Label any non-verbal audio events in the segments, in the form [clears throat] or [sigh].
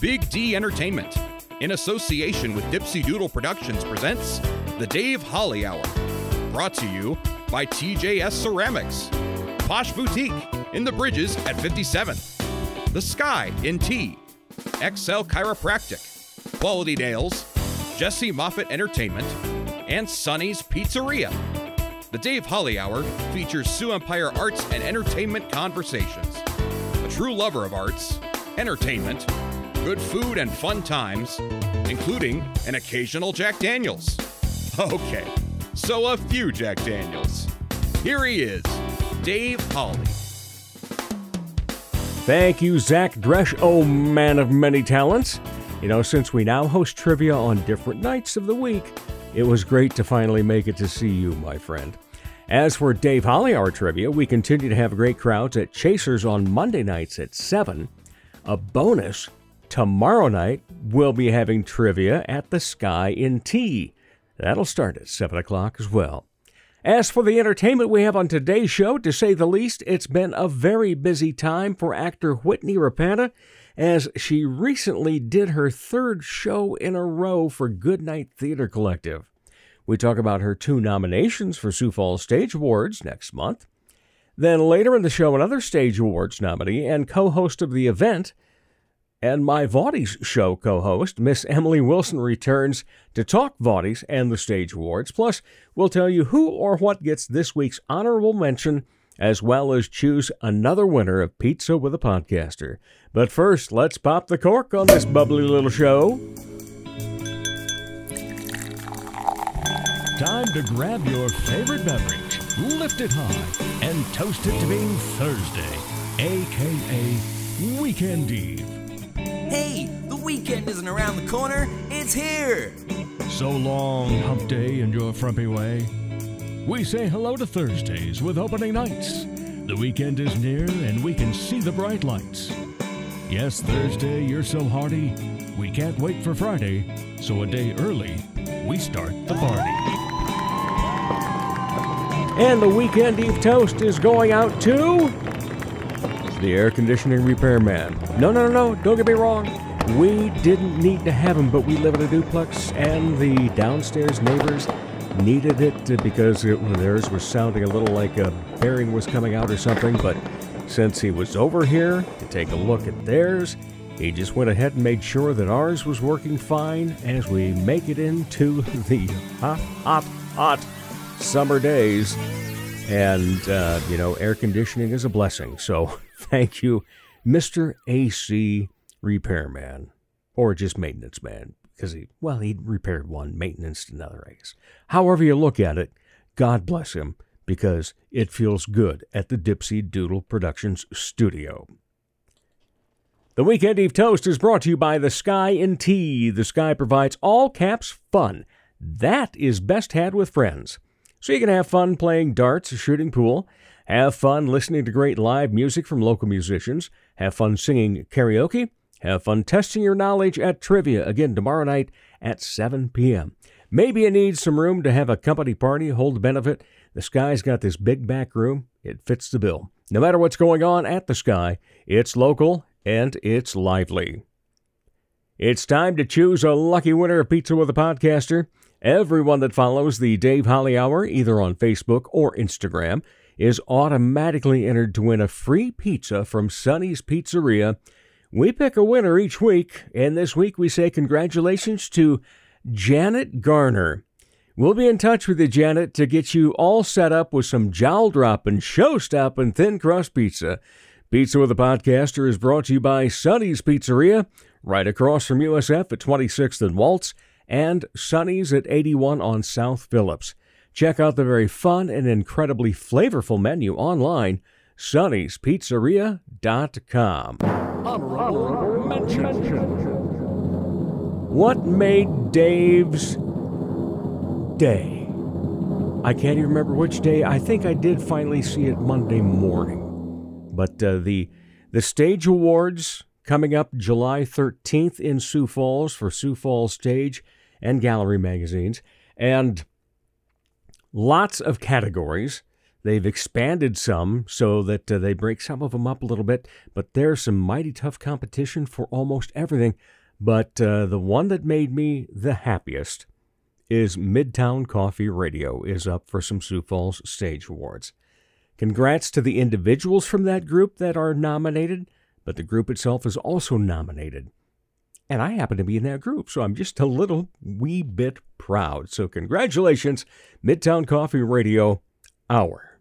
Big D Entertainment, in association with Dipsy Doodle Productions, presents The Dave Holly Hour. Brought to you by TJS Ceramics, Posh Boutique in the Bridges at 57th, The Sky in T, XL Chiropractic, Quality Nails, Jesse Moffitt Entertainment, and Sonny's Pizzeria. The Dave Holly Hour features Sioux Empire arts and entertainment conversations. A true lover of arts, entertainment, good food, and fun times, including an occasional Jack Daniels. [laughs] Okay, so a few Jack Daniels. Here he is, Dave Holly. Thank you, Zach Dresch, oh man of many talents. You know, since we now host trivia on different nights of the week, it was great to finally make it to see you, my friend. As for Dave Holly our trivia, we continue to have great crowds at Chasers on Monday nights at 7. A bonus, tomorrow night we'll be having trivia at the Sky in T. That'll start at 7 o'clock as well. As for the entertainment we have on today's show, to say the least, it's been a very busy time for actor Whitney Rapanta as she recently did her third show in a row for Goodnight Theater Collective. We talk about her two nominations for Sioux Falls Stage Awards next month. Then later in the show, another Stage Awards nominee and co host of the event, and my Vaudies show co host, Miss Emily Wilson, returns to talk Vaudies and the Stage Awards. Plus, we'll tell you who or what gets this week's honorable mention, as well as choose another winner of Pizza with a Podcaster. But first, let's pop the cork on this bubbly little show. Time to grab your favorite beverage, lift it high, and toast it to being Thursday, aka Weekend Eve. Hey, the weekend isn't around the corner, it's here! So long, hump day in your frumpy way. We say hello to Thursdays with opening nights. The weekend is near and we can see the bright lights. Yes, Thursday, you're so hearty. We can't wait for Friday, so a day early, we start the party. And the weekend eve toast is going out to the air conditioning repairman. No, no, no, no, don't get me wrong. We didn't need to have him, but we live in a duplex, and the downstairs neighbors needed it because it, theirs was sounding a little like a bearing was coming out or something. But since he was over here to take a look at theirs, he just went ahead and made sure that ours was working fine as we make it into [laughs] the hot, hot, hot summer days. And, uh, you know, air conditioning is a blessing. So [laughs] thank you, Mr. AC Repairman, or just maintenance man, because he, well, he repaired one, maintenance another, I guess. However you look at it, God bless him, because it feels good at the Dipsy Doodle Productions studio. The Weekend Eve Toast is brought to you by The Sky and Tea. The Sky provides all caps fun. That is best had with friends. So you can have fun playing darts or shooting pool, have fun listening to great live music from local musicians, have fun singing karaoke, have fun testing your knowledge at trivia again tomorrow night at 7 p.m. Maybe you need some room to have a company party, hold a benefit. The Sky's got this big back room. It fits the bill. No matter what's going on at the Sky, it's local and it's lively. It's time to choose a lucky winner of Pizza with a Podcaster. Everyone that follows the Dave Holly Hour, either on Facebook or Instagram, is automatically entered to win a free pizza from Sonny's Pizzeria. We pick a winner each week, and this week we say congratulations to Janet Garner. We'll be in touch with you, Janet, to get you all set up with some jowl dropping, show stopping thin crust pizza. Pizza with a Podcaster is brought to you by Sonny's Pizzeria, right across from USF at 26th and Walts, and Sonny's at 81 on South Phillips. Check out the very fun and incredibly flavorful menu online, mention. What made Dave's day? I can't even remember which day. I think I did finally see it Monday morning. But uh, the the stage awards coming up July 13th in Sioux Falls for Sioux Falls Stage and Gallery magazines, and lots of categories. They've expanded some so that uh, they break some of them up a little bit, but there's some mighty tough competition for almost everything. But uh, the one that made me the happiest is Midtown Coffee Radio is up for some Sioux Falls Stage Awards. Congrats to the individuals from that group that are nominated, but the group itself is also nominated. And I happen to be in that group, so I'm just a little wee bit proud. So, congratulations, Midtown Coffee Radio Hour.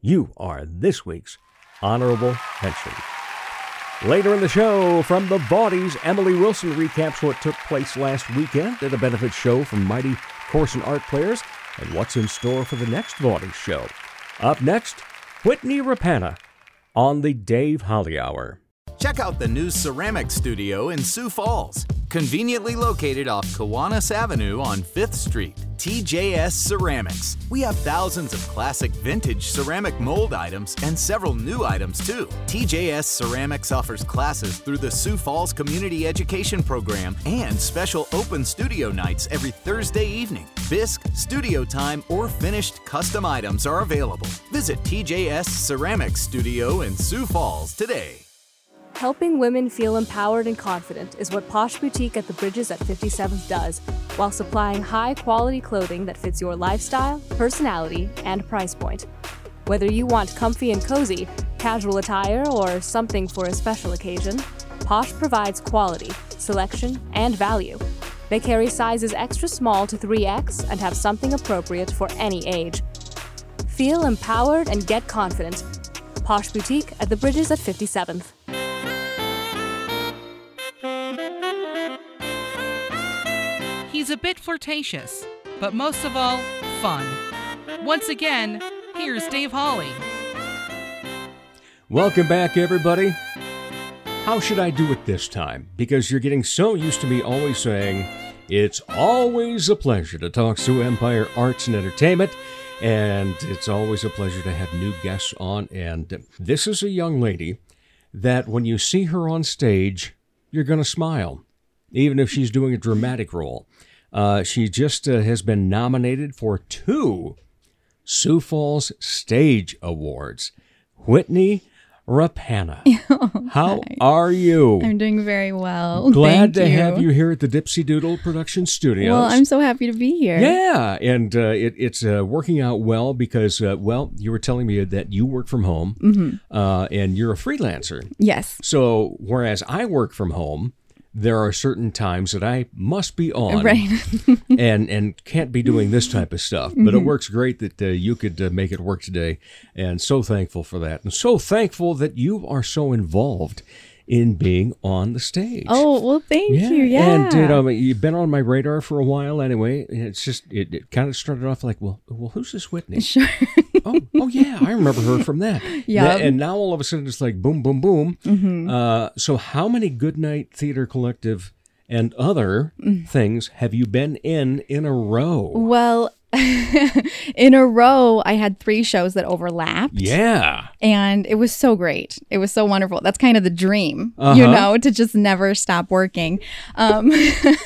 You are this week's honorable mention. Later in the show, from the Vaudies, Emily Wilson recaps what took place last weekend at a benefit show from Mighty Corson Art Players and what's in store for the next Vaudies show. Up next, Whitney Rapana on the Dave Holly Hour. Check out the new ceramic studio in Sioux Falls, conveniently located off Kiwanis Avenue on 5th Street. TJS Ceramics. We have thousands of classic vintage ceramic mold items and several new items too. TJS Ceramics offers classes through the Sioux Falls Community Education Program and special open studio nights every Thursday evening. Bisque, studio time, or finished custom items are available. Visit TJS Ceramics Studio in Sioux Falls today. Helping women feel empowered and confident is what Posh Boutique at the Bridges at 57th does, while supplying high quality clothing that fits your lifestyle, personality, and price point. Whether you want comfy and cozy, casual attire, or something for a special occasion, Posh provides quality, selection, and value. They carry sizes extra small to 3X and have something appropriate for any age. Feel empowered and get confident. Posh Boutique at the Bridges at 57th. He's a bit flirtatious, but most of all, fun. Once again, here's Dave Holly. Welcome back, everybody. How should I do it this time? Because you're getting so used to me always saying, it's always a pleasure to talk Sioux Empire Arts and Entertainment, and it's always a pleasure to have new guests on. And this is a young lady that when you see her on stage, you're going to smile, even if she's doing a dramatic role. Uh, she just uh, has been nominated for two Sioux Falls Stage Awards. Whitney Rapana. [laughs] How are you? I'm doing very well. Glad Thank to you. have you here at the Dipsy Doodle Production Studios. Well, I'm so happy to be here. yeah, and uh, it, it's uh, working out well because, uh, well, you were telling me that you work from home Mm-hmm. uh, and you're a freelancer. Yes. So, whereas I work from home, there are certain times that I must be on, [laughs] Right. [laughs] and and can't be doing this type of stuff. But Mm-hmm. it works great that uh, you could uh, make it work today, and so thankful for that, and so thankful that you are so involved in being on the stage. Oh, well, thank you. Yeah. And you know, you've been on my radar for a while anyway. It's just it, it kind of started off like, well, well, who's this Whitney? [laughs] Sure. oh, oh yeah, I remember her from that. [laughs] Yeah. And now all of a sudden it's like boom, boom, boom. Mm-hmm. Uh, so how many Goodnight Theater Collective and other Mm. things have you been in in a row? well, [laughs] in a row, I had three shows that overlapped. Yeah. And it was so great. It was so wonderful. That's kind of the dream, Uh-huh. you know, to just never stop working. Um,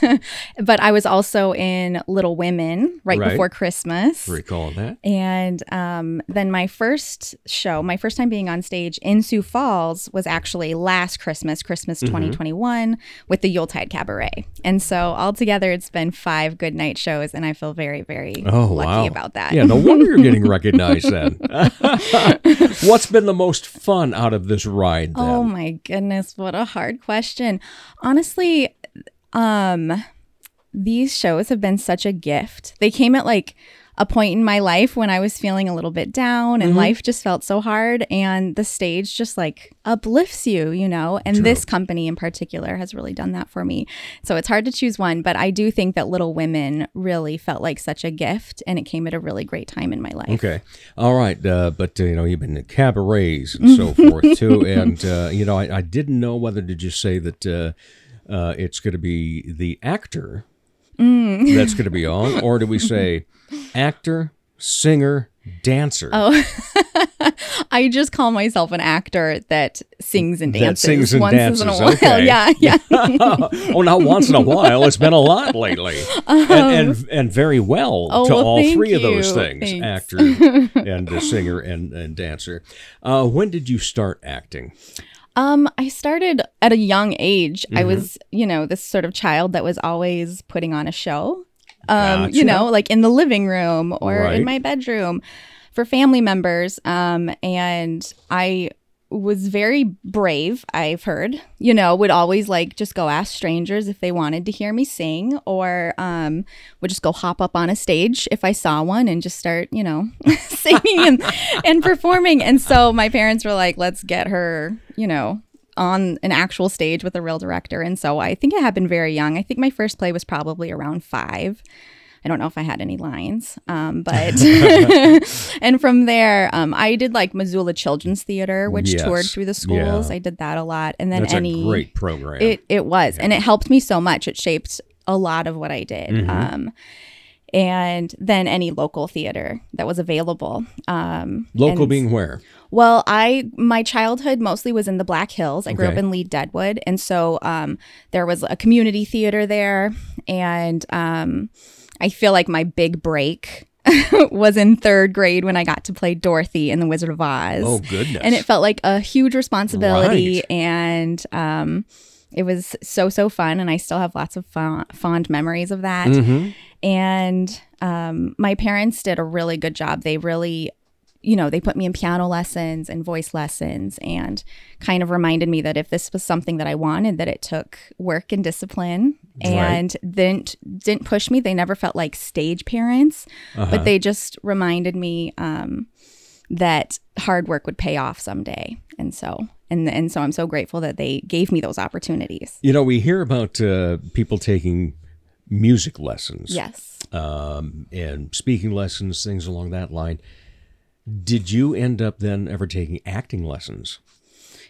[laughs] but I was also in Little Women right, Right. before Christmas. Recall that. And um, then my first show, my first time being on stage in Sioux Falls was actually last Christmas, Christmas Mm-hmm. 2021, with the Yuletide Cabaret. And so altogether, it's been five good night shows, and I feel very, very Oh, lucky wow. about that. Yeah, no wonder you're getting [laughs] recognized then. [laughs] What's been the most fun out of this ride then? Oh my goodness, what a hard question. Honestly, um these shows have been such a gift. They came at like a point in my life when I was feeling a little bit down Mm-hmm. and life just felt so hard and the stage just like uplifts you, you know. And this company in particular has really done that for me. So it's hard to choose one, but I do think that Little Women really felt like such a gift and it came at a really great time in my life. Okay. All right. Uh, but, uh, you know, you've been in cabarets and so [laughs] forth, too. And, uh, you know, I, I didn't know whether to just say that uh, uh, it's going to be the actor that's going to be on, or do we say actor, singer, dancer. Oh, [laughs] I just call myself an actor that sings and dances. That sings and once dances. in a while. Okay. [laughs] Yeah, yeah. [laughs] oh, not once in a while. It's been a lot lately, and, and and very well Oh, to well, all three of those things: Thanks. actor and a singer and, and dancer. Uh, when did you start acting? Um, I started at a young age. I Mm-hmm. was, you know, this sort of child that was always putting on a show. Um, you know, like in the living room or Right. in my bedroom for family members. Um, and I was very brave, I've heard, you know, would always like just go ask strangers if they wanted to hear me sing or um would just go hop up on a stage if I saw one and just start, you know, [laughs] singing and, and performing. And so my parents were like, let's get her, you know, on an actual stage with a real director. And so I think it happened very young. I think my first play was probably around five. I don't know if I had any lines, um, [laughs] but [laughs] and from there, um, I did like Missoula Children's Theater, which Yes. toured through the schools. Yeah. I did that a lot, and then That's any a great program. it it was, and it helped me so much. It shaped a lot of what I did. Mm-hmm. Um, and then any local theater that was available. Um, Local and- being where? well, I my childhood mostly was in the Black Hills. I grew up in Lead Deadwood, and so um, there was a community theater there, and um, I feel like my big break [laughs] was in third grade when I got to play Dorothy in The Wizard of Oz. Oh goodness! and it felt like a huge responsibility, Right. and um, it was so so fun, and I still have lots of fond, fond memories of that Mhm. and um, my parents did a really good job. They really, you know, they put me in piano lessons and voice lessons, and kind of reminded me that if this was something that I wanted, that it took work and discipline, and didn't didn't push me. They never felt like stage parents, but they just reminded me um, that hard work would pay off someday, and so. And, and so I'm so grateful that they gave me those opportunities. You know, we hear about uh, people taking music lessons. Yes. um, and speaking lessons, things along that line. Did you end up then ever taking acting lessons?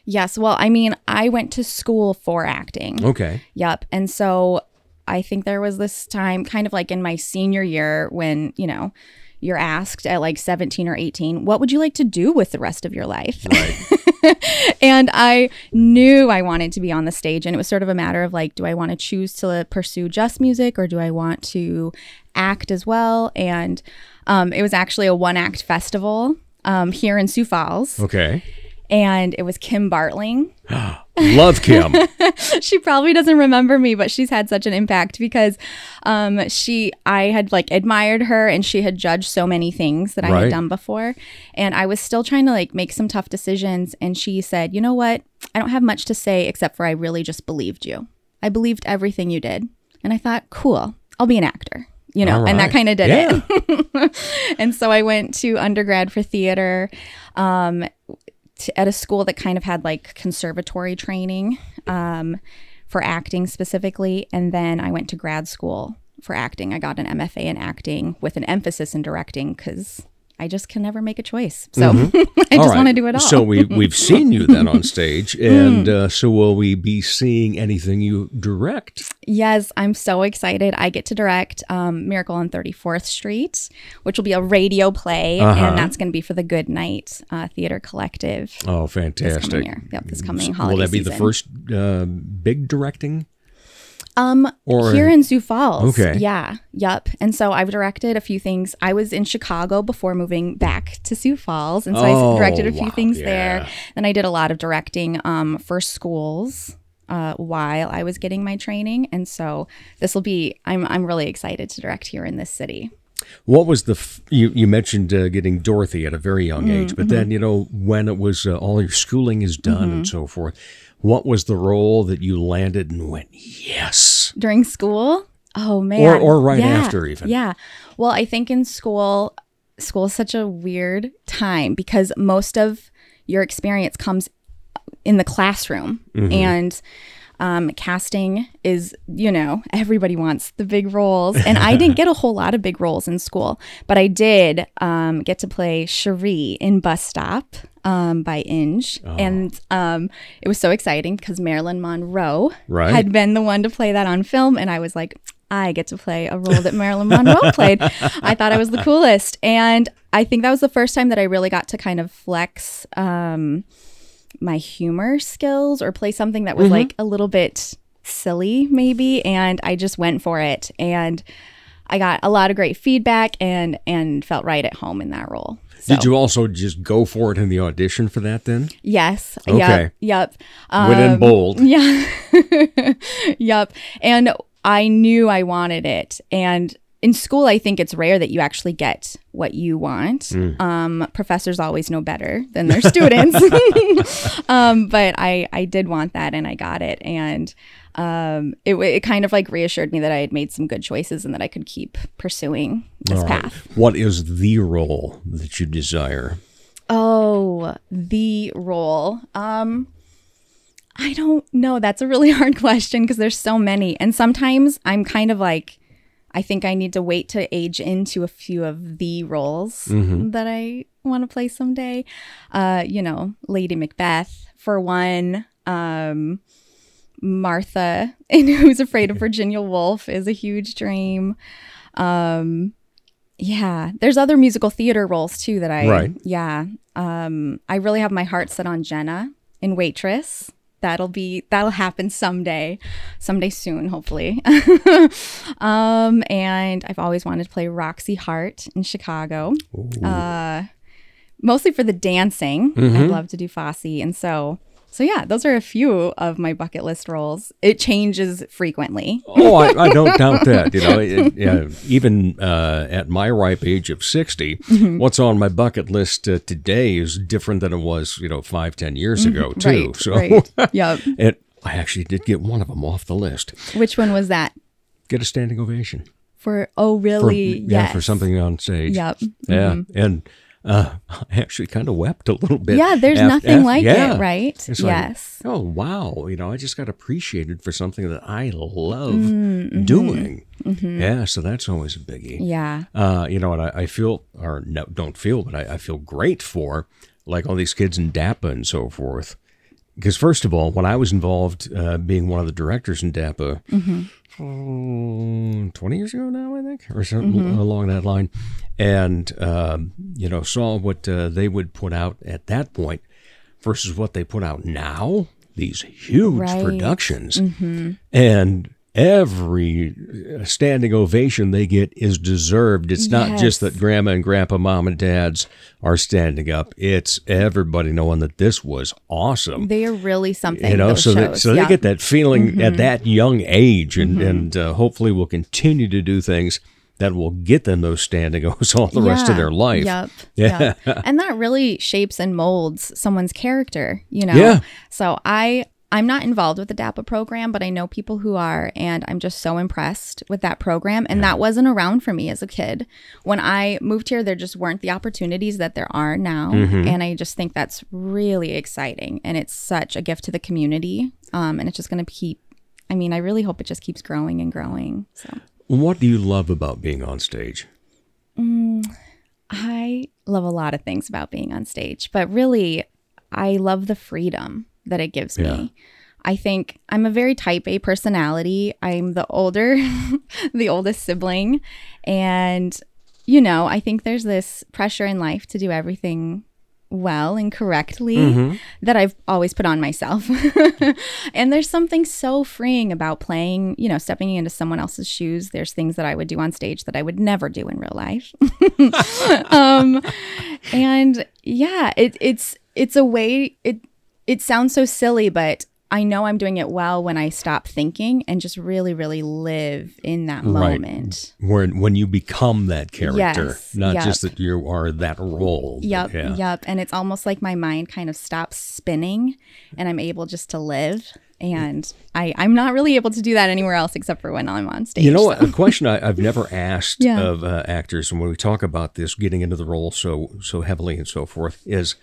Yes. Well, I mean, I went to school for acting. Okay. Yep. And so I think there was this time, kind of like in my senior year, when, you know, you're asked at like 17 or 18, what would you like to do with the rest of your life? Right. [laughs] and I knew I wanted to be on the stage. And it was sort of a matter of like, do I want to choose to pursue just music or do I want to act as well? And um, it was actually a one act festival um, here in Sioux Falls. okay. And it was Kim Bartling [gasps] Love Kim. [laughs] she probably doesn't remember me, but she's had such an impact because um, she, I had like admired her and she had judged so many things that I Right. had done before. And I was still trying to like make some tough decisions. And she said, you know what? I don't have much to say except for I really just believed you. I believed everything you did. And I thought, cool, I'll be an actor. You know, All and that kind of did Yeah. it. [laughs] and so I went to undergrad for theater um, at a school that kind of had like conservatory training um, for acting specifically. And then I went to grad school for acting. I got an MFA in acting with an emphasis in directing because I just can never make a choice. So [laughs] I Mm-hmm. All just right. want to do it all. Hmm. So we we've seen you then on stage, [laughs] and uh, so will we be seeing anything you direct? Yes, I'm so excited. I get to direct um, Miracle on 34th Street, which will be a radio play, Uh-huh. and that's going to be for the Good Night uh, Theater Collective. Oh, This coming fantastic! year. Yep, this coming holiday Will that be the first uh, big directing? Um, Or- here in Sioux Falls. Okay. Yeah. Yep. And so I've directed a few things. I was in Chicago before moving back to Sioux Falls, and so Oh, I directed a few wow. things Yeah. there. Then I did a lot of directing um, for schools. Uh, while I was getting my training, and so this will be. I'm I'm really excited to direct here in this city. What was the f- you you mentioned uh, getting Dorothy at a very young Mm, age, but then mm-hmm. you know when it was uh, all your schooling is done and so forth. What was the role that you landed and went yes? during school oh man Or- or right Yeah, after even. yeah well i think in school school is such a weird time because most of your experience comes in the classroom Mm-hmm. and um, casting is you know everybody wants the big roles and i didn't [laughs] get a whole lot of big roles in school but i did um, get to play cherie in bus stop um, by inge Oh. and um, it was so exciting because marilyn monroe Right. had been the one to play that on film and i was like I get to play a role that Marilyn Monroe [laughs] played. I thought I was the coolest. And I think that was the first time that I really got to kind of flex um, my humor skills or play something that was Mm-hmm. like a little bit silly, maybe. And I just went for it. And I got a lot of great feedback and and felt right at home in that role. So, Did you also just go for it in the audition for that then? Yes. Okay. Yep. Yep. Um, bold. [laughs] Yeah. [laughs] yep. And I knew I wanted it. And in school, I think it's rare that you actually get what you want. Mm. Um, professors always know better than their students. [laughs] [laughs] um, but I, I did want that and I got it. And um, it, it kind of like reassured me that I had made some good choices and that I could keep pursuing this right. path. What is the role that you desire? Oh, the role. Um I don't know. That's a really [laughs] hard question because there's so many. And sometimes I'm kind of like I think I need to wait to age into a few of the roles that I want to play someday. Uh, you know, Lady Macbeth for one. Um Martha [laughs] in Who's Afraid of Virginia Woolf is a huge dream. Um yeah, there's other musical theater roles too that I Right. yeah. Um I really have my heart set on Jenna in Waitress. That'll be that'll happen someday. Someday soon, hopefully. [laughs] um and I've always wanted to play Roxy Hart in Chicago. Uh mostly for the dancing. I'd love to do Fosse and so so yeah, those are a few of my bucket list roles. It changes frequently. Oh, I, I don't doubt [laughs] that. You know, it, yeah, even uh, at my ripe age of 60, Mm-hmm. what's on my bucket list uh, today is different than it was, you know, five, ten years ago, too. Mm-hmm. Right. so, right. Yep. it, I actually did get one of them off the list. Which one was that? Get a standing ovation. For oh For, really? Yeah, for something on stage. Yep. Yeah. And uh, [laughs] I actually kind of wept a little bit. Yeah, there's af- nothing af- like yeah. it, right? It's like, yes. oh wow, you know, I just got appreciated for something that I love Mm-hmm. doing. Yeah, so that's always a biggie. Yeah. Uh, you know, and I, I feel, or no, don't feel, but I, I feel great for like all these kids in DAPA and so forth. Because first of all, when I was involved, uh, being one of the directors in DAPA, oh, 20 years ago now, I think, or something along that line, and um, you know, saw what uh, they would put out at that point versus what they put out now. These huge Right. productions, and every uh, standing ovation they get is deserved. It's not just that grandma and grandpa, mom and dads are standing up. It's everybody knowing that this was awesome. They are really something. you know, so they, so yeah. Mm-hmm. they get that feeling at that young age, and and uh, hopefully will continue to do things that will get them those standing [laughs] O's all the rest of their life. Yep. [laughs] Yeah. yep. And that really shapes and molds someone's character, you know? Yeah. So I I'm not involved with the DAPA program, but I know people who are, and I'm just so impressed with that program. And that wasn't around for me as a kid. When I moved here, there just weren't the opportunities that there are now. Mm-hmm. And I just think that's really exciting. And it's such a gift to the community. Um, and it's just going to keep, I mean, I really hope it just keeps growing and growing. So. What do you love about being on stage? Mm, I love a lot of things about being on stage, but really, I love the freedom that it gives Yeah. me. I think I'm a very type A personality. I'm the older, [laughs] the oldest sibling. And, you know, I think there's this pressure in life to do everything well and correctly that I've always put on myself. [laughs] and there's something so freeing about playing, you know, stepping into someone else's shoes. There's things that I would do on stage that I would never do in real life. [laughs] um, and yeah, it, it's it's a way. It it sounds so silly, but I know I'm doing it well when I stop thinking and just really, really live in that Right. moment. When when you become that character, Yes, not yep. just that you are that role. Yep, yeah. yep. And it's almost like my mind kind of stops spinning, and I'm able just to live. And I, I'm not really able to do that anywhere else except for when I'm on stage. You know, so. a question I, I've never [laughs] asked Yeah. of uh, actors, and when we talk about this, getting into the role so so heavily and so forth, is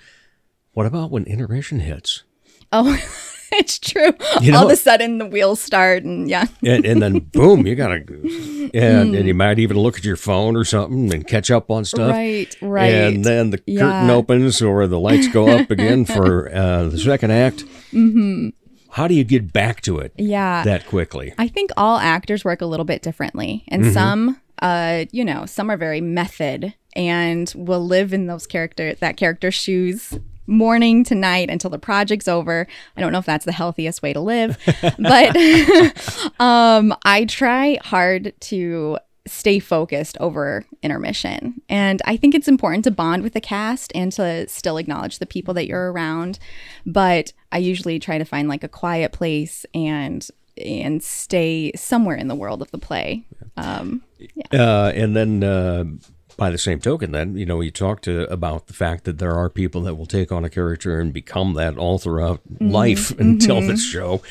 what about when intermission hits? Oh, [laughs] [laughs] it's true. You All of a sudden, the wheels start, and yeah. [laughs] and, and then boom, you gotta, [laughs] and, and you might even look at your phone or something and catch up on stuff. Right, right. And then the curtain opens or the lights go up again for uh, the second act. Mm-hmm. How do you get back to it Yeah. that quickly? I think all actors work a little bit differently, and Mm-hmm. some, uh, you know, some are very method and will live in those character that character's shoes morning to night until the project's over. I don't know if that's the healthiest way to live, [laughs] but [laughs] um, I try hard to stay focused over intermission. And I think it's important to bond with the cast and to still acknowledge the people that you're around. But I usually try to find like a quiet place and and stay somewhere in the world of the play. Um, Uh, and then, uh, by the same token, then you know you talked to, about the fact that there are people that will take on a character and become that all throughout life [laughs] until this show.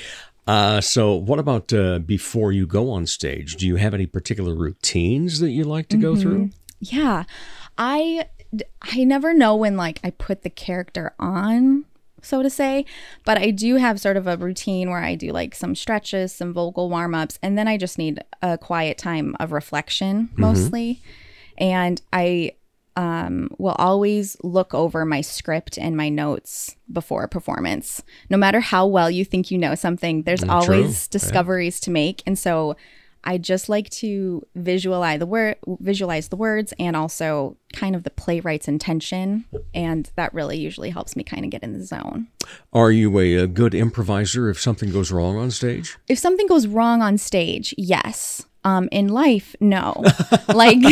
Uh, so, what about uh, before you go on stage? Do you have any particular routines that you like to go through? yeah, I I never know when like I put the character on so to say but i do have sort of a routine where i do like some stretches some vocal warm-ups and then i just need a quiet time of reflection mostly and i um, will always look over my script and my notes before a performance no matter how well you think you know something there's Mm, always discoveries to make and so I just like to visualize the word, visualize the words, and also kind of the playwright's intention, and that really usually helps me kind of get in the zone. Are you a, a good improviser if something goes wrong on stage? If something goes wrong on stage, yes. Um, in life, no. like [laughs]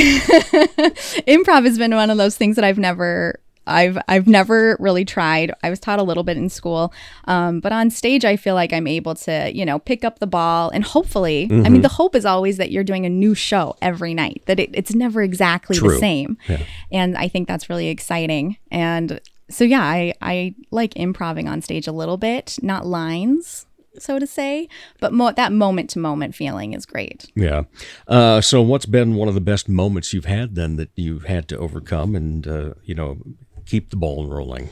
improv has been one of those things that I've never I've I've never really tried. I was taught a little bit in school, um, but on stage, I feel like I'm able to, you know, pick up the ball and hopefully, I mean, the hope is always that you're doing a new show every night. That it, it's never exactly True. the same, Yeah. and I think that's really exciting. And so, yeah, I I like improving on stage a little bit, not lines, so to say, but mo- that moment to moment feeling is great. Yeah. Uh, so, what's been one of the best moments you've had then that you've had to overcome and uh, you know keep the ball rolling?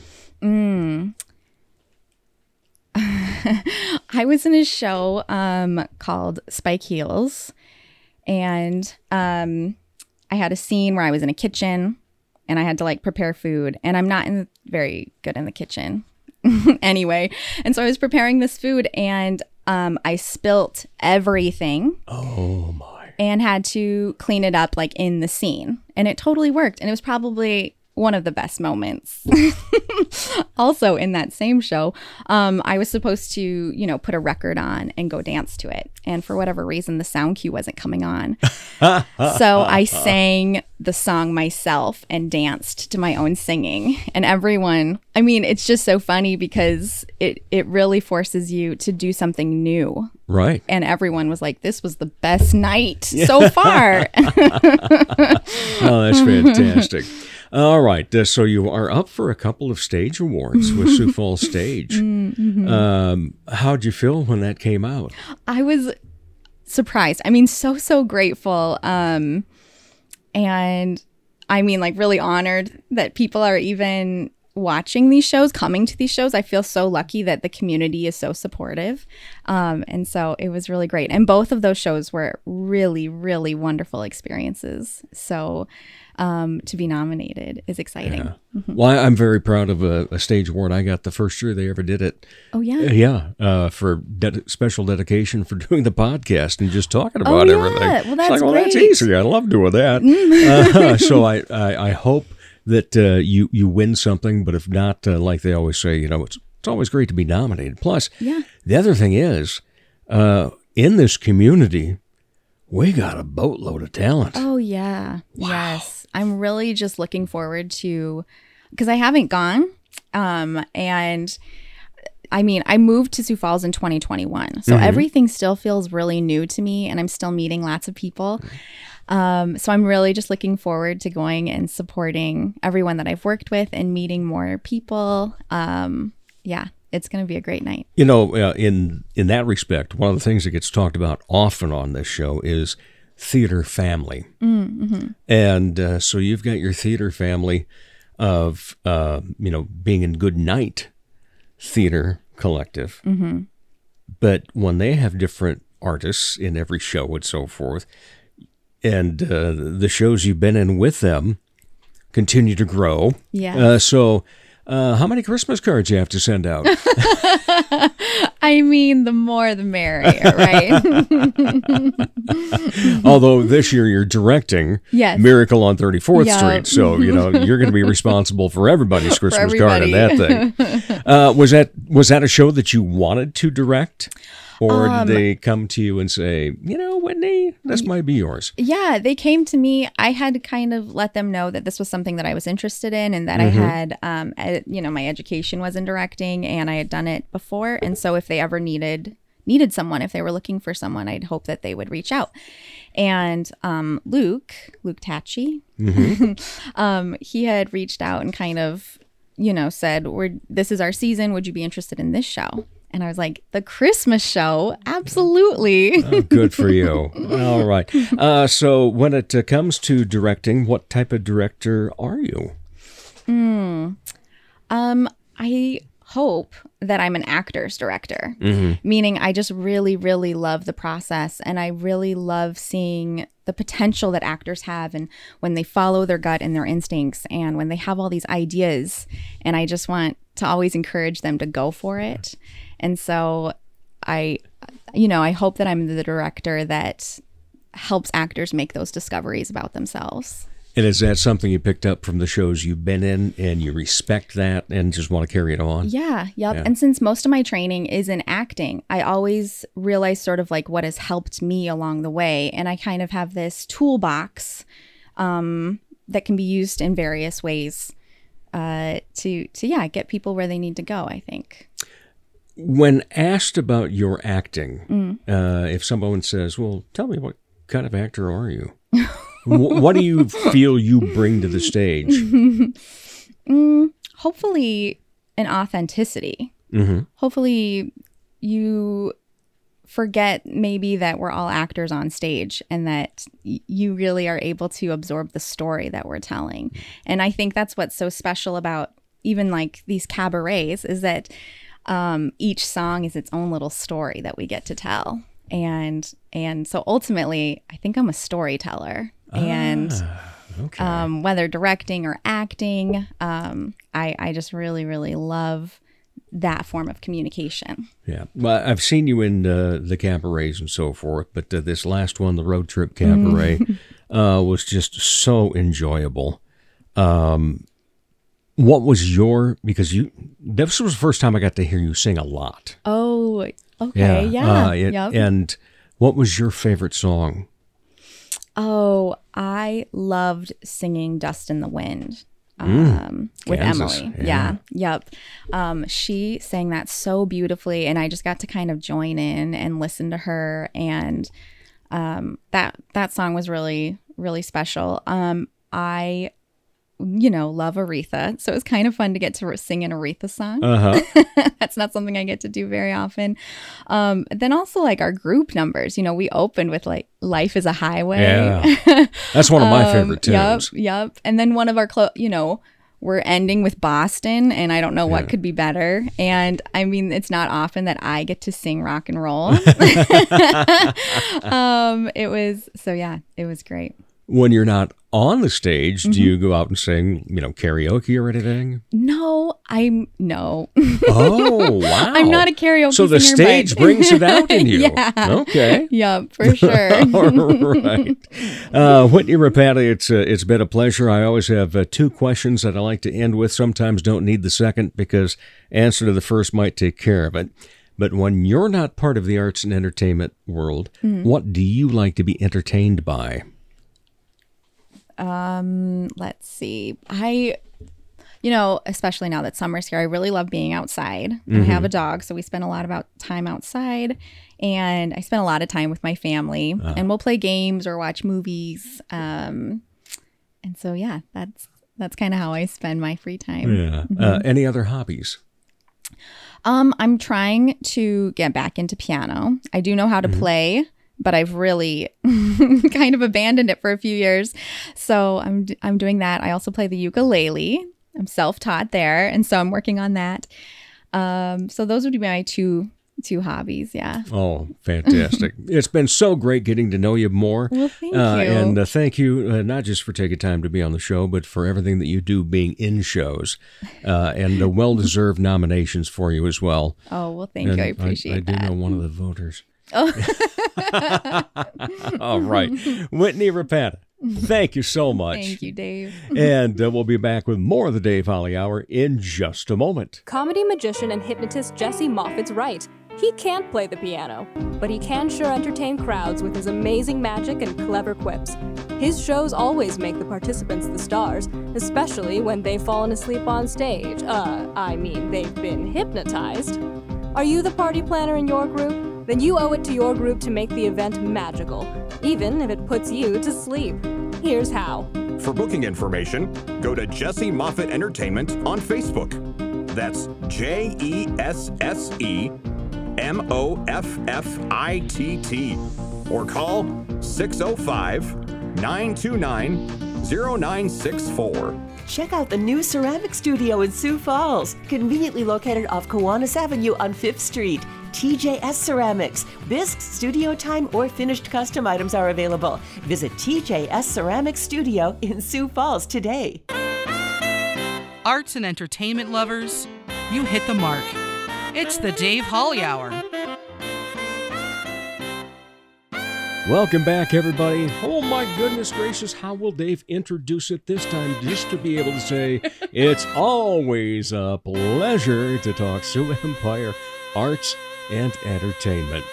[laughs] I was in a show um, called Spike Heels, and um, I had a scene where I was in a kitchen and I had to like prepare food, and I'm not in very good in the kitchen [laughs] anyway. And so I was preparing this food, and um, I spilt everything Oh my! and had to clean it up like in the scene, and it totally worked, and it was probably one of the best moments. [laughs] also in that same show um, i was supposed to you know put a record on and go dance to it and for whatever reason the sound cue wasn't coming on [laughs] so i sang the song myself and danced to my own singing and everyone i mean it's just so funny because it it really forces you to do something new Right. and everyone was like this was the best night so far [laughs] Oh, that's fantastic. All right. Uh, so you are up for a couple of stage awards with Sioux [laughs] Falls Stage. Um, how'd you feel when that came out? I was surprised. I mean, so so grateful. Um, and I mean, like really honored that people are even watching these shows, coming to these shows. I feel so lucky that the community is so supportive. Um, and so it was really great. And both of those shows were really, really wonderful experiences. So um, to be nominated is exciting. Well, I- I'm very proud of a, a stage award I got the first year they ever did it. Oh yeah. Uh, Yeah, uh, for ded- special dedication for [laughs] doing the podcast and just talking about Oh, yeah. everything. Well, It's that's like, well, that's easy. I love doing that. uh, [laughs] so [laughs] I, I, I hope that uh, you you win something, but if not, uh, like they always say, you know, it's it's always great to be nominated. Plus, Yeah. the other thing is, uh, in this community, we got a boatload of talent. Oh yeah. Yes. I'm really just looking forward to because I haven't gone. Um and I mean, I moved to Sioux Falls in 2021. So everything still feels really new to me and I'm still meeting lots of people. Um, so I'm really just looking forward to going and supporting everyone that I've worked with and meeting more people. Um, yeah, it's going to be a great night. You know, uh, in in that respect, one of the things that gets talked about often on this show is theater family, mm-hmm. and uh, so you've got your theater family of uh, you know being in Good Night Theater Collective, mm-hmm. but when they have different artists in every show and so forth, and uh, the shows you've been in with them continue to grow. Yes. Uh, so. Uh, how many Christmas cards you have to send out? [laughs] [laughs] I mean, the more the merrier, right? [laughs] Although this year you're directing Yes. Miracle on 34th Yeah. Street, so you know you're going to be [laughs] responsible for everybody's Christmas card in that thing. [laughs] Uh, was that was that a show that you wanted to direct, or Um, did they come to you and say, you know, Whitney, this might be yours? yeah, they came to me. I had kind of let them know that this was something that I was interested in and that I had, um, ed- you know, my education was in directing and I had done it before. And so if they ever needed needed someone, if they were looking for someone, I'd hope that they would reach out. And um, Luke, Luke Tachi, [laughs] um, he had reached out and kind of, you know, said, "We're this is our season. Would you be interested in this show?" And I was like, "The Christmas show, absolutely." Oh, good for you. [laughs] All right. Uh, so when it uh, comes to directing, what type of director are you? Um, I hope that I'm an actor's director, meaning I just really, really love the process and I really love seeing the potential that actors have and when they follow their gut and their instincts and when they have all these ideas. And I just want to always encourage them to go for it. And so I, you know, I hope that I'm the director that helps actors make those discoveries about themselves. And is that something you picked up from the shows you've been in, and you respect that and just want to carry it on? Yeah, yep. Yeah. And since most of my training is in acting, I always realize sort of like what has helped me along the way. And I kind of have this toolbox um, that can be used in various ways uh, to, to, yeah, get people where they need to go, I think. When asked about your acting, Mm. uh, if someone says, "Well, tell me what kind of actor are you?" [laughs] Wh- what do you feel you bring to the stage? [laughs] Mm, hopefully, an authenticity. hmm hopefully you forget maybe that we're all actors on stage and that y- you really are able to absorb the story that we're telling. And I think that's what's so special about even like these cabarets is that um, each song is its own little story that we get to tell. And and so ultimately, I think I'm a storyteller. And Okay. um, whether directing or acting, um, I, I just really, really love that form of communication. Yeah, well, I've seen you in uh, the cabarets and so forth, but uh, this last one, the road trip cabaret, [laughs] uh, was just so enjoyable. Um, what was your because you this was the first time I got to hear you sing a lot. Oh, okay. Yeah. uh, it- yep. And what was your favorite song? oh, I loved singing Dust in the Wind. Um, with Mm. Kansas, Emily. yeah. Yeah. Yep. Um, she sang that so beautifully and I just got to kind of join in and listen to her and um, that that song was really really special. Um, I you know, love Aretha. So it was kind of fun to get to sing an Aretha song. Uh huh. [laughs] That's not something I get to do very often. Um, then also like our group numbers, you know, we opened with like Life is a Highway. Yeah. That's one of my [laughs] Um, favorite Yep, tunes. yep. And then one of our, clo- you know, we're ending with Boston, and I don't know Yeah. what could be better. And I mean, it's not often that I get to sing rock and roll. [laughs] um, it was so yeah, it was great. When you're not on the stage, Mm-hmm. do you go out and sing, you know, karaoke or anything? No, I'm no. Oh, [laughs] wow. I'm not a karaoke So the singer, stage but- brings it out in [laughs] you. Yeah. Okay. Yep, for [laughs] sure. All right. Uh, Whitney Rapati, it's, uh, it's been a pleasure. I always have uh, two questions that I like to end with. Sometimes don't need the second because answer to the first might take care of it. But when you're not part of the arts and entertainment world, Mm-hmm. what do you like to be entertained by? Um, let's see. I you know, especially now that summer's here, I really love being outside. I have a dog, so we spend a lot about time outside and I spend a lot of time with my family and we'll play games or watch movies. Um and so yeah, that's that's kind of how I spend my free time. Yeah. Uh, any other hobbies? Um, I'm trying to get back into piano. I do know how to play, but I've really [laughs] kind of abandoned it for a few years. So I'm I'm doing that. I also play the ukulele. I'm self-taught there, and so I'm working on that. Um, so those would be my two two hobbies. Yeah. Oh, fantastic. [laughs] it's been so great getting to know you more. Well, thank Uh, you. and uh, thank you, uh, not just for taking time to be on the show, but for everything that you do being in shows uh, and the [laughs] well deserved nominations for you as well. oh well, thank And you. I appreciate it. I, do know one of the voters. Oh. [laughs] All right. Whitney Rapata, thank you so much. Thank you, Dave. And uh, we'll be back with more of the Dave Holly Hour in just a moment. Comedy magician and hypnotist Jesse Moffitt's right. He can't play the piano, but he can sure entertain crowds with his amazing magic and clever quips. His shows always make the participants the stars, especially when they've fallen asleep on stage. Uh, I mean, they've been hypnotized. Are you the party planner in your group? Then you owe it to your group to make the event magical, even if it puts you to sleep. Here's how. For booking information, go to Jesse Moffitt Entertainment on Facebook. That's J E S S E M O F F I T T. Or call 605 929 0964. Check out the new ceramic studio in Sioux Falls, conveniently located off Kiwanis Avenue on 5th Street. TJS Ceramics. Bisque, studio time, or finished custom items are available. Visit TJS Ceramics Studio in Sioux Falls today. Arts and entertainment lovers, you hit the mark. It's the Dave Holly Hour. Welcome back, everybody. Oh my goodness gracious, how will Dave introduce it this time? Just to be able to say, [laughs] it's always a pleasure to talk Sioux Empire arts and entertainment.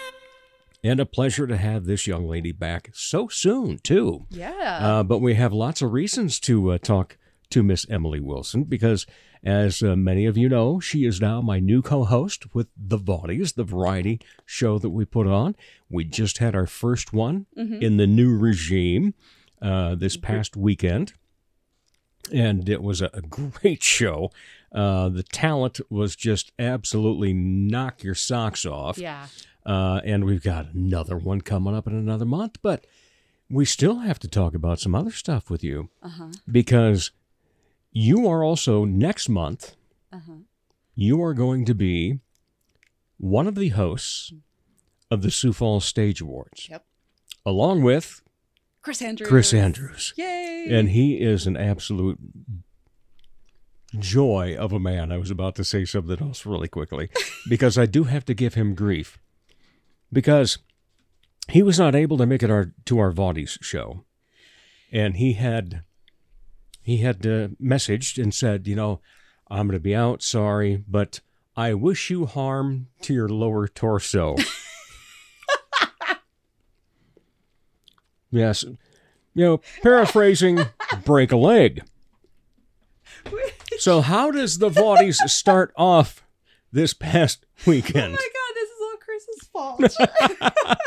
And a pleasure to have this young lady back so soon, too. Yeah. Uh, but we have lots of reasons to uh, talk to Miss Emily Wilson because, as uh, many of you know, she is now my new co host with The Vaudies, the variety show that we put on. We just had our first one Mhm. in the new regime uh, this past weekend. And it was a, a great show. Uh, the talent was just absolutely knock your socks off. Yeah. Uh, and we've got another one coming up in another month, but we still have to talk about some other stuff with you Uh-huh. because you are also next month, Uh-huh. you are going to be one of the hosts of the Sioux Falls Stage Awards, Yep. along with Chris Andrews. Chris Andrews. Yay. And he is an absolute joy of a man. I was about to say something else really quickly [laughs] because I do have to give him grief because he was not able to make it our to our Vaudies show, and he had he had uh, messaged and said, you know, I'm going to be out. Sorry, but I wish you harm to your lower torso. [laughs] yes, you know, paraphrasing, break a leg. [laughs] So, how does the Vaudies start off this past weekend? Oh my god, this is all Chris's fault.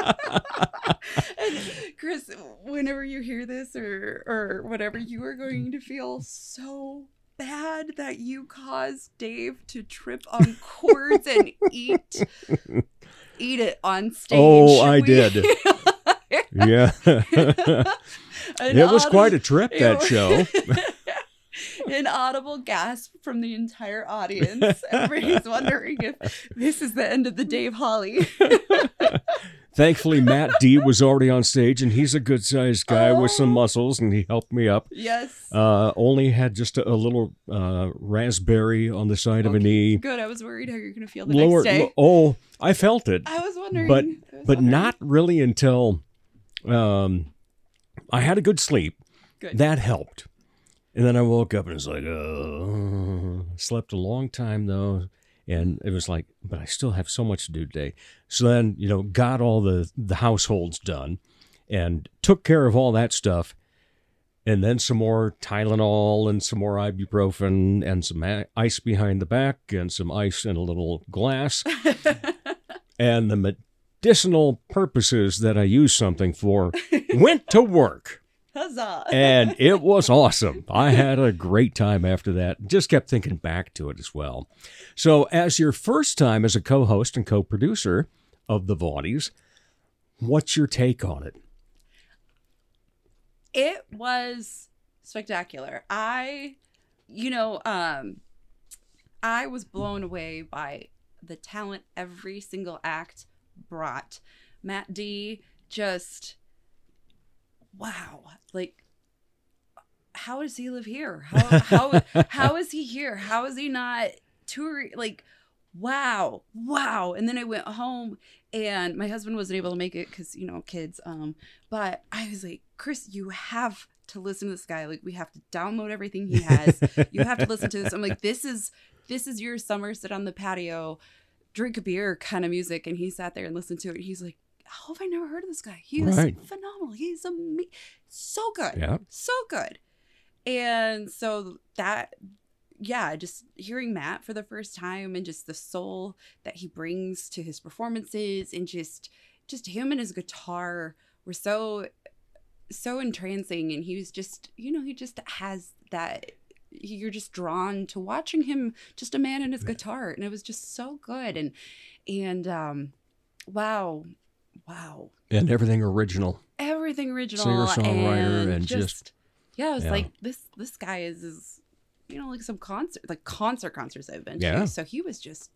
[laughs] and Chris, whenever you hear this or or whatever, you are going to feel so bad that you caused Dave to trip on cords and eat eat it on stage. Oh, I We- did. [laughs] yeah. It was quite a trip, that show. [laughs] [laughs] An audible gasp from the entire audience. Everybody's wondering if this is the end of the Dave Holly. [laughs] Thankfully, Matt D was already on stage, and he's a good sized guy with some Oh. muscles, and he helped me up. Yes. Uh, only had just a, a little uh, raspberry on the side of a knee. Good. I was worried how you're going to feel the Lower, next day. lo- oh, I felt it. I was wondering. but was but wondering. not really until um, I had a good sleep. Good. That helped. And then I woke up and it was like, oh, slept a long time though. And it was like, but I still have so much to do today. So then, you know, got all the, the households done and took care of all that stuff. And then some more Tylenol and some more ibuprofen and some ice behind the back and some ice in a little glass. [laughs] and the medicinal purposes that I use something for went to work. Huzzah. And [laughs] it was awesome. I had a great time after that. Just kept thinking back to it as well. So, as your first time as a co host and co producer of The Vaudies, what's your take on it? it was spectacular. I, you know, um, I was blown away by the talent every single act brought. Matt D just wow, like how does he live here? How how [laughs] how is he here? How is he not touring? Like wow, wow. And then I went home and my husband wasn't able to make it because you know kids. Um, but I was like, Chris, you have to listen to this guy. Like we have to download everything he has. you have to listen to this. I'm like, this is this is your summer sit on the patio, drink a beer kind of music. And he sat there and listened to it. He's like, how have I never heard of this guy? He was Right. phenomenal. He's ama- so good. Yeah. So good. And so that yeah, just hearing Matt for the first time and just the soul that he brings to his performances and just just him and his guitar were so so entrancing and he was just you know he just has that you're just drawn to watching him just a man and his guitar and it was just so good and and um wow wow And everything original. everything original Singer-songwriter and, and just, just- yeah, I was yeah. like this this guy is is you know like some concert like concert concerts I've been Yeah. to. So he was just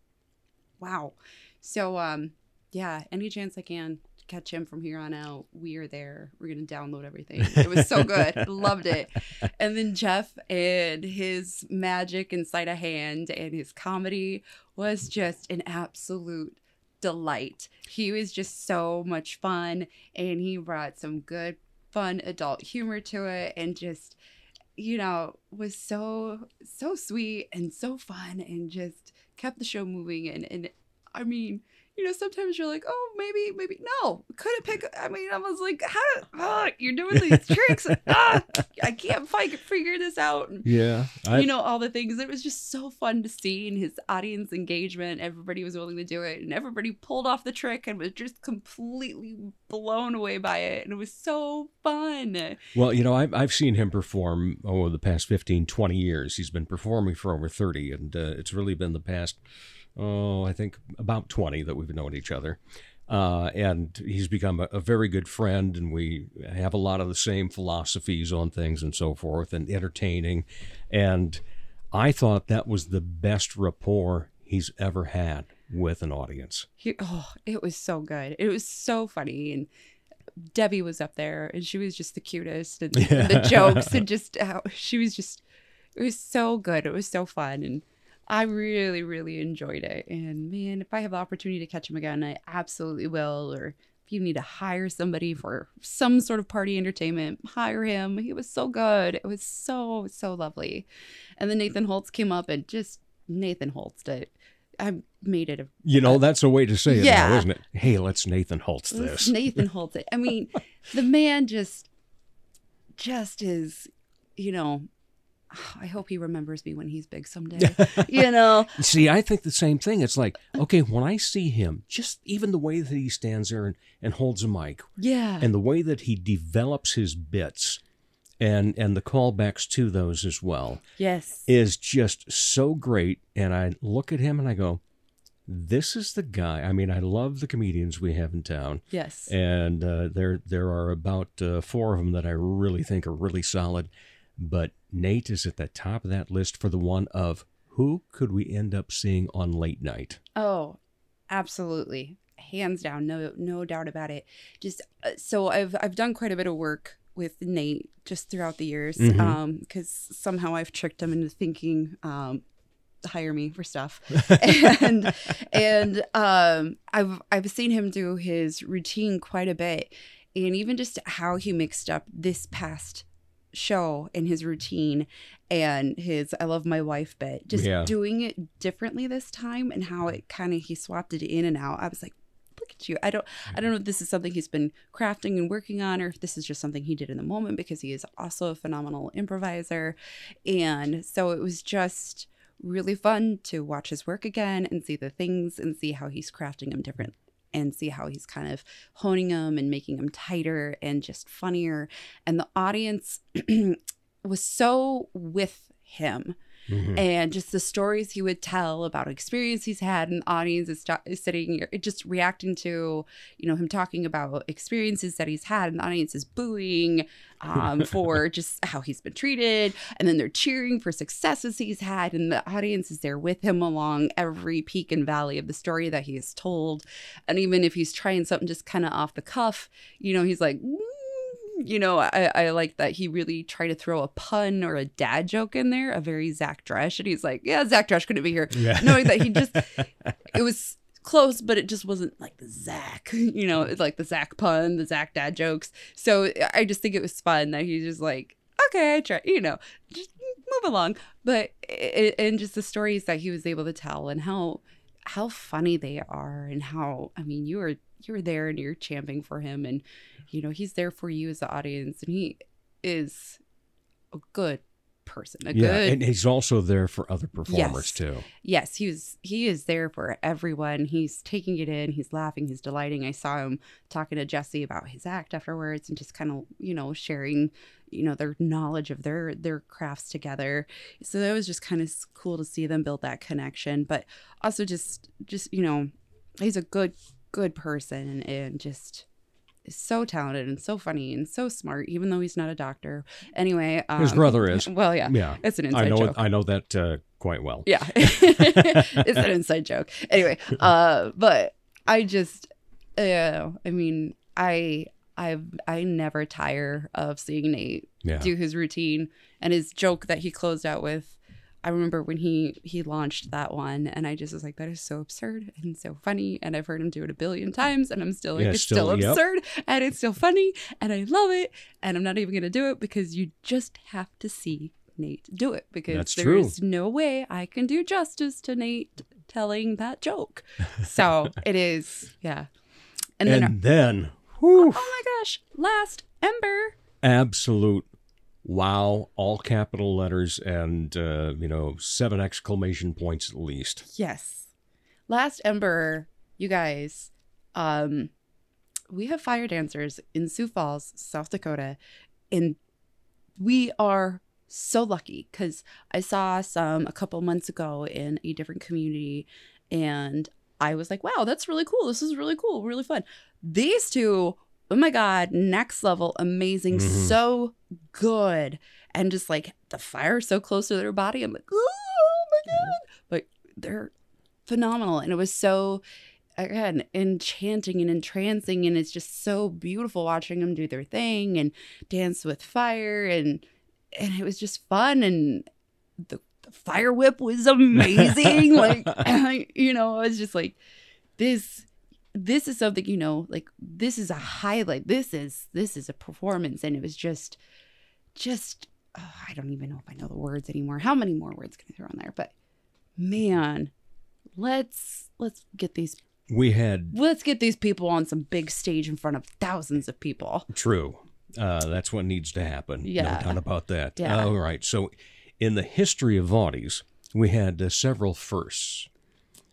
wow. So um yeah, any chance I can catch him from here on out, we are there. We're gonna download everything. It was so good. [laughs] Loved it. And then Jeff and his magic inside a hand and his comedy was just an absolute delight. He was just so much fun and he brought some good fun adult humor to it and just you know was so so sweet and so fun and just kept the show moving and and I mean you know sometimes you're like oh maybe maybe no couldn't pick I mean I was like how ah, you're doing these tricks [laughs] ah, I can't fi- figure this out and Yeah. I, you know all the things it was just so fun to see and his audience engagement everybody was willing to do it and everybody pulled off the trick and was just completely blown away by it and it was so fun Well, you know, I've, I've seen him perform over the past 15, 20 years. He's been performing for over 30, and uh, it's really been the past, oh, I think about 20 that we've known each other. Uh, and he's become a, a very good friend, and we have a lot of the same philosophies on things and so forth, and entertaining. And I thought that was the best rapport he's ever had with an audience. he, oh it was so good it was so funny and debbie was up there and she was just the cutest and Yeah. [laughs] the jokes and just how she was just it was so good it was so fun and i really really enjoyed it and man if i have the opportunity to catch him again i absolutely will or if you need to hire somebody for some sort of party entertainment hire him he was so good it was so so lovely and then nathan holtz came up and just nathan holtz did i made it a You know, that's a way to say it Yeah. now, isn't it? Hey, let's Nathan Holtz Let's this. Nathan [laughs] Holtz it. I mean, the man just, just is, you know. I hope he remembers me when he's big someday. [laughs] you know, See, I think the same thing. It's like, okay, when I see him, just even the way that he stands there and, and holds a mic, yeah, and the way that he develops his bits, and and the callbacks to those as well, yes, is just so great. And I look at him and I go, this is the guy. I mean, I love the comedians we have in town. yes, and uh, there there are about uh, four of them that I really think are really solid. But Nate is at the top of that list for the one of who could we end up seeing on late night? Oh, absolutely. Hands down, no no doubt about it. Just uh, so I've I've done quite a bit of work with Nate just throughout the years Mhm. um cuz somehow I've tricked him into thinking um hire me for stuff. [laughs] and and um I've I've seen him do his routine quite a bit and even just how he mixed up this past show in his routine and his I love my wife bit just Yeah. doing it differently this time and how it kind of he swapped it in and out I was like look at you I don't I don't know if this is something he's been crafting and working on or if this is just something he did in the moment because he is also a phenomenal improviser and so it was just really fun to watch his work again and see the things and see how he's crafting them different and see how he's kind of honing them and making them tighter and just funnier. And the audience [clears throat] was so with him Mhm. and just the stories he would tell about experience he's had and the audience is, sta- is sitting here just reacting to you know him talking about experiences that he's had and the audience is booing um, [laughs] for just how he's been treated and then they're cheering for successes he's had and the audience is there with him along every peak and valley of the story that he has told and even if he's trying something just kind of off the cuff you know he's like you know, I, I like that he really tried to throw a pun or a dad joke in there, a very Zach Dresch. And he's like, yeah, Zach Dresch couldn't be here. Yeah. Knowing that he just, [laughs] it was close, but it just wasn't like the Zach, [laughs] you know, it's like the Zach pun, the Zach dad jokes. So I just think it was fun that he's just like, okay, I try, you know, just move along. But, it, and just the stories that he was able to tell and how, how funny they are and how, I mean, you were, you were there and you're champing for him and, you know, he's there for you as the audience and he is a good person, a yeah, good and he's also there for other performers Yes. too. Yes, he was he is there for everyone. He's taking it in, he's laughing, he's delighting. I saw him talking to Jesse about his act afterwards and just kind of, you know, sharing, you know, their knowledge of their their crafts together. So that was just kind of cool to see them build that connection, but also just just, you know, he's a good good person and just so talented and so funny and so smart, even though he's not a doctor. Anyway, um, His brother is. [laughs] Well, yeah, yeah. it's an I inside know. joke. I know that uh, quite well. Yeah. [laughs] it's an inside joke. Anyway, [laughs] uh but I just uh I mean, I I've I never tire of seeing Nate Yeah. do his routine and his joke that he closed out with. I remember when he he launched that one and I just was like that is so absurd and so funny and I've heard him do it a billion times and I'm still like Yeah, it's still, still- yep. absurd and it's still funny and I love it and I'm not even going to do it because you just have to see Nate do it because That's true. there's no way I can do justice to Nate telling that joke. So [laughs] it is, yeah. And, And, then, then, oh my gosh, last Ember. absolute wow, all capital letters and uh, you know seven exclamation points at least. Yes. Last Ember, you guys, um, we have fire dancers in Sioux Falls, South Dakota, and we are so lucky because I saw some a couple months ago in a different community, and I was like, "Wow, that's really cool! This is really cool, really fun." These two, oh my god, next level, amazing, Mhm. so good, and just like the fire so close to their body. I'm like, "Oh my god!" But they're phenomenal, and it was so again enchanting and entrancing. And it's just so beautiful watching them do their thing and dance with fire. And and it was just fun. And the, the fire whip was [laughs] amazing. Like [laughs] you know i was just like this this is something you know like this is a highlight this is this is a performance and it was just just oh, i don't even know if i know the words anymore how many more words can i throw on there but man let's let's get these We had let's get these people on some big stage in front of thousands of people True. Uh, that's what needs to happen. Yeah. No doubt about that. Yeah. All right. So, in the history of Vaudies, we had uh, several firsts.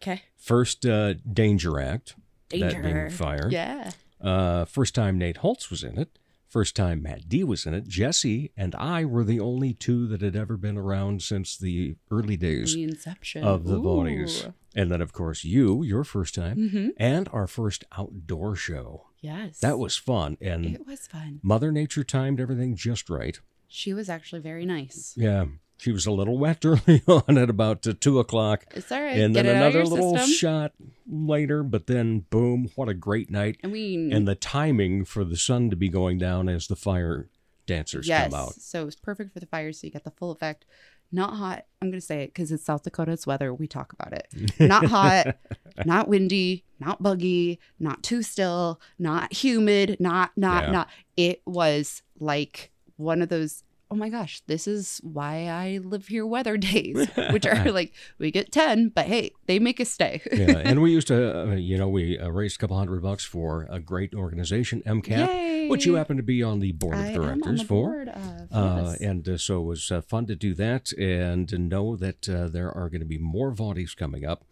okay First, uh, Danger Act. That being fire. yeah Uh, first time Nate Holtz was in it. First time Matt D was in it. Jesse and I were the only two that had ever been around since the early days the inception of the Ooh. Vaudies. And then, of course, you, your first time, Mhm. and our first outdoor show. yes That was fun. And it was fun Mother Nature timed everything just right. she was actually very nice Yeah, she was a little wet [laughs] early on at about uh, two o'clock, it's all right and get then another little system. shot later. But then, boom! What a great night! i mean And the timing for the sun to be going down as the fire dancers yes come out. so it was perfect for the fire so you got the full effect not hot i'm gonna say it because it's south Dakota's weather we talk about it not hot [laughs] not windy not buggy not too still not humid not not Yeah. not it was like one of those oh my gosh this is why i live here weather [laughs] days [laughs] which are like we get 10 but hey they make us stay yeah, and [laughs] we used to, uh, you know, we uh, raised a couple hundred bucks for a great organization, MCAP, which you happen to be on the board of I am on directors the for. board of, Uh, yes. and uh, so it was uh, fun to do that and to know that uh, there are going to be more Vaudies coming up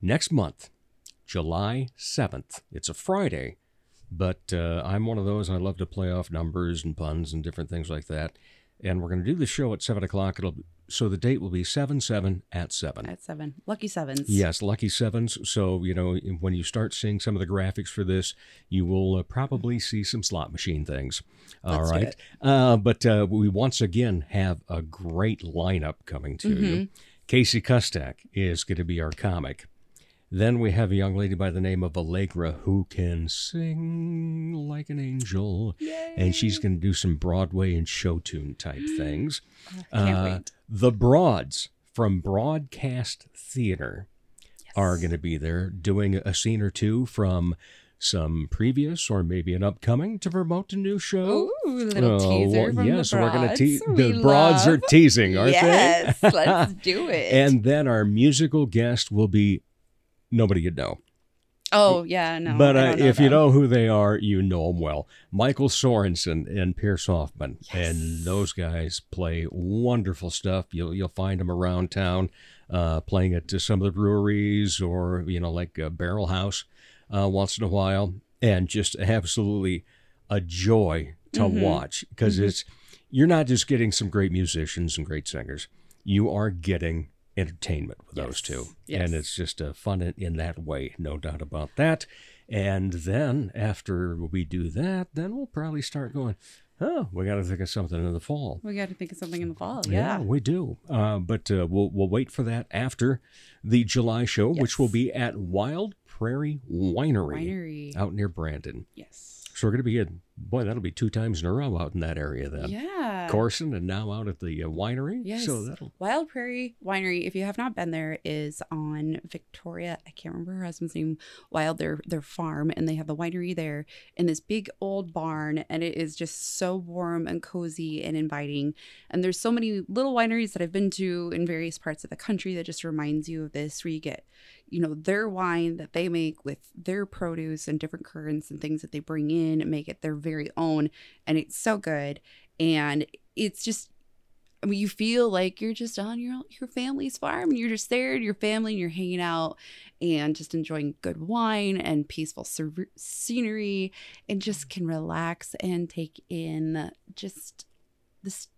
next month, July 7th. It's a Friday, but uh, I'm one of those, I love to play off numbers and puns and different things like that. and we're going to do the show at seven o'clock. It'll so the date will be seven seven at seven. At seven, lucky sevens. Yes, lucky sevens. So you know when you start seeing some of the graphics for this, you will uh, probably see some slot machine things. All Let's right, uh, but uh, we once again have a great lineup coming to you. Mhm. Casey Kustak is going to be our comic. Then we have a young lady by the name of Allegra who can sing like an angel, and she's going to do some Broadway and show tune type [gasps] things. can't Uh, wait. The Broads from Broadcast Theater are going to be there doing a scene or two from some previous or maybe an upcoming to promote a new show. Ooh, little teaser from the yes, we're going to Broads. tease. We The broads are teasing, aren't Yes, they? Yes, let's [laughs] do it. And then our musical guest will be nobody you'd know. Oh yeah, no. but uh, if you know who they are, you know them well. Michael Sorensen and Pierce Hoffman, and those guys play wonderful stuff. You'll you'll find them around town, uh, playing at uh, some of the breweries or you know like uh, Barrel House uh, once in a while, and just absolutely a joy to Mhm. watch because Mhm. it's you're not just getting some great musicians and great singers, you are getting entertainment with those two. Yes. And it's just uh, fun in, in that way, no doubt about that. And then after we do that, then we'll probably start going, oh, we got to think of something in the fall. we got to think of something in the fall. Yeah, Yeah. we do. Uh, but uh, we'll we'll wait for that after the July show, which will be at Wild Prairie Winery, Winery. out near Brandon. Yes. So we're going to be in, boy, that'll be two times in a row out in that area then. Yeah. Corson and now out at the uh, winery. Yes. So that'll Wild Prairie Winery, if you have not been there, is on Victoria. I can't remember her husband's name. Wild, their their farm, and they have the winery there in this big old barn, and it is just so warm and cozy and inviting. And there's so many little wineries that I've been to in various parts of the country that just reminds you of this, where you get, you know, their wine that they make with their produce and different currants and things that they bring in and make it their very own, and it's so good. And it's just I mean, you feel like you're just on your your family's farm and you're just there your family and you're hanging out and just enjoying good wine and peaceful ser- scenery and just can relax and take in just this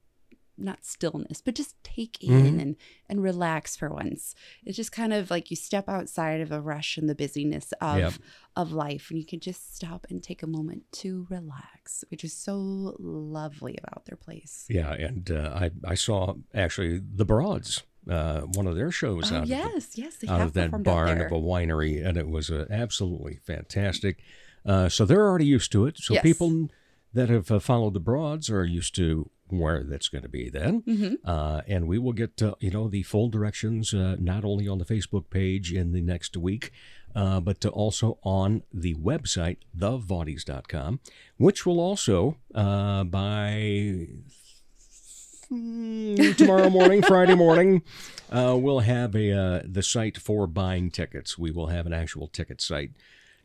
not stillness but just take in Mhm. and and relax for once it's just kind of like you step outside of the rush and the busyness of Yep. of life and you can just stop and take a moment to relax which is so lovely about their place Yeah, and uh, I I saw actually the Broads, uh, one of their shows Oh, out of the- yes, yes, they out of that barn there. of a winery, and it was uh, absolutely fantastic. Uh, so they're already used to it. So Yes. people that have uh, followed the Broads are used to where that's going to be then. Mhm. Uh, and we will get uh, you know the full directions uh, not only on the Facebook page in the next week. Uh, but to also on the website, thevaudies.com, which will also, uh, by tomorrow morning, Friday morning, uh, we'll have a uh, the site for buying tickets. We will have an actual ticket site,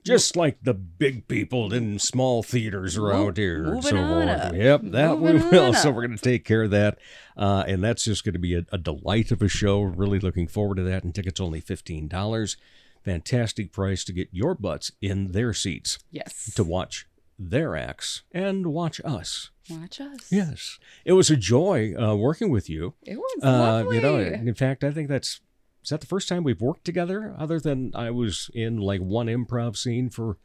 just like the big people in small theaters around here. and so on forth. up. Yep, that Moving we will. [laughs] So we're going to take care of that, uh, and that's just going to be a, a delight of a show. Really looking forward to that. And tickets only fifteen dollars. Fantastic price to get your butts in their seats. Yes. To watch their acts and watch us. Watch us. Yes, it was a joy uh, working with you. It was Uh, you know, lovely. in fact, I think that's is that the first time we've worked together, other than I was in like one improv scene for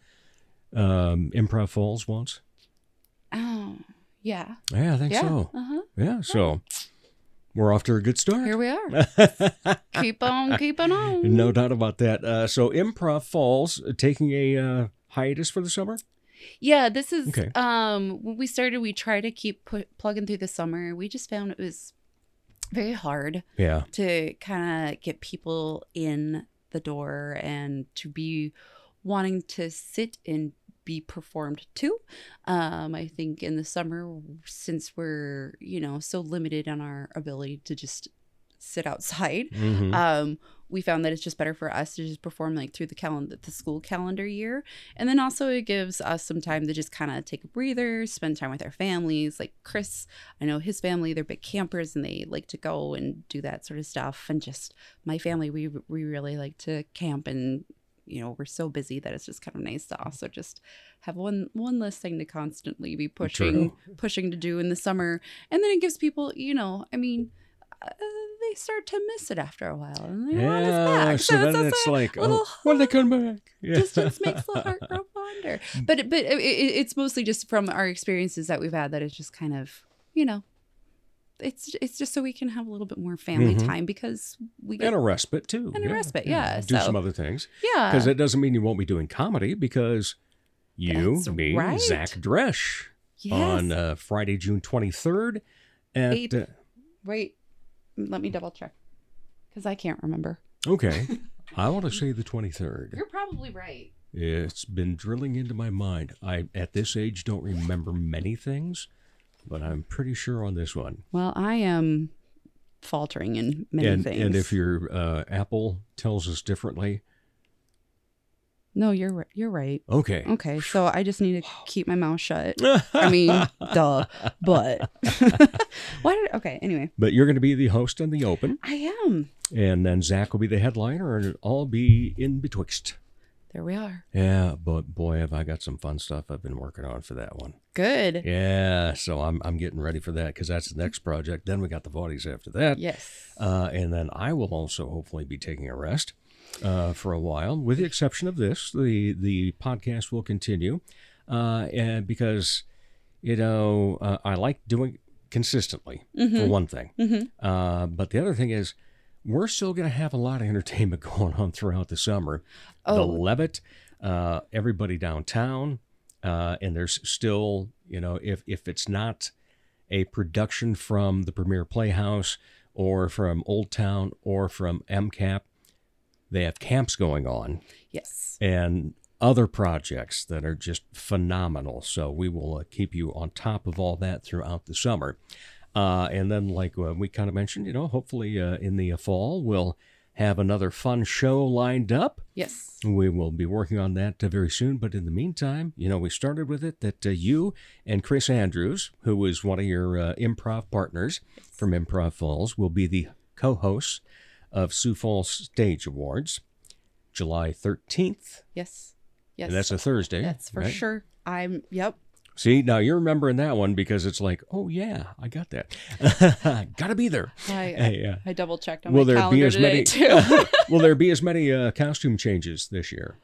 um, Improv Falls once. Oh, yeah. Yeah, I think Yeah, so. uh-huh. Yeah, so we're off to a good start. Here we are. [laughs] keep on keeping on. no doubt about that. Uh, so Improv Falls uh, taking a uh, hiatus for the summer. Yeah, this is Okay. um when we started we tried to keep put, plugging through the summer. We just found it was very hard Yeah. to kind of get people in the door and to be wanting to sit and be performed to. Um, I think in the summer, since we're, you know, so limited on our ability to just sit outside, Mhm. um, we found that it's just better for us to just perform like through the calendar, the school calendar year. And then also it gives us some time to just kind of take a breather, spend time with our families. Like Chris, I know his family, they're big campers and they like to go and do that sort of stuff. And just my family, we we really like to camp and you know we're so busy that it's just kind of nice to also just have one one less thing to constantly be pushing pushing to do in the summer and then it gives people you know i mean uh, they start to miss it after a while and they want us back so then also it's a like, oh, when they come back? [laughs] Yeah. distance makes the heart [laughs] grow fonder but but it, it, it's mostly just from our experiences that we've had that it's just kind of you know it's it's just so we can have a little bit more family Mhm. time because we get and a respite too. And a respite, yeah, Do so- some other things. Yeah. Because that doesn't mean you won't be doing comedy because you, That's me, right. Zach Dresch on uh, Friday, June 23rd at. Eight. Uh, Wait, let me double check because I can't remember. okay. [laughs] I want to say the 23rd. You're probably right. It's been drilling into my mind. I, at this age, don't remember many things, but I'm pretty sure on this one. Well, I am faltering in many and, things. and if your uh, Apple tells us differently, no, you're right. You're right. okay. Okay, so I just need to keep my mouth shut. I [laughs] mean, duh. But [laughs] why did? Okay, anyway, But you're going to be the host in the open, I am. and then Zach will be the headliner, and it'll all be in betwixt. There we are. Yeah, but boy, have I got some fun stuff I've been working on for that one. Good. Yeah, so I'm I'm getting ready for that because that's the next project. Then we got the Vaudies after that. Yes. Uh, and then I will also hopefully be taking a rest uh, for a while, with the exception of this. The the podcast will continue, uh, and because you know uh, I like doing consistently for Mhm. one thing. Mhm. Uh, but the other thing is. We're still going to have a lot of entertainment [laughs] going on throughout the summer. The Oh. Levitt, uh, everybody downtown, uh, and there's still, you know, if if it's not a production from the Premier Playhouse or from Old Town or from MCAP, they have camps going on Yes. and other projects that are just phenomenal. So we will uh, keep you on top of all that throughout the summer. Uh, and then, like uh, we kind of mentioned, you know, hopefully uh, in the fall we'll have another fun show lined up. Yes. We will be working on that uh, very soon. But in the meantime, you know, we started with it that uh, you and Chris Andrews, who is one of your uh, improv partners from Improv Falls, will be the co hosts of Sioux Falls Stage Awards, July 13th. Yes. Yes. And that's a Thursday. That's for right? sure. I'm. Yep. See, now you're remembering that one because it's like, oh, yeah, I got that. [laughs] Gotta be there. I [laughs] Hey, uh, I double checked on will my there calendar be as today many? too. [laughs] will there be as many uh, costume changes this year?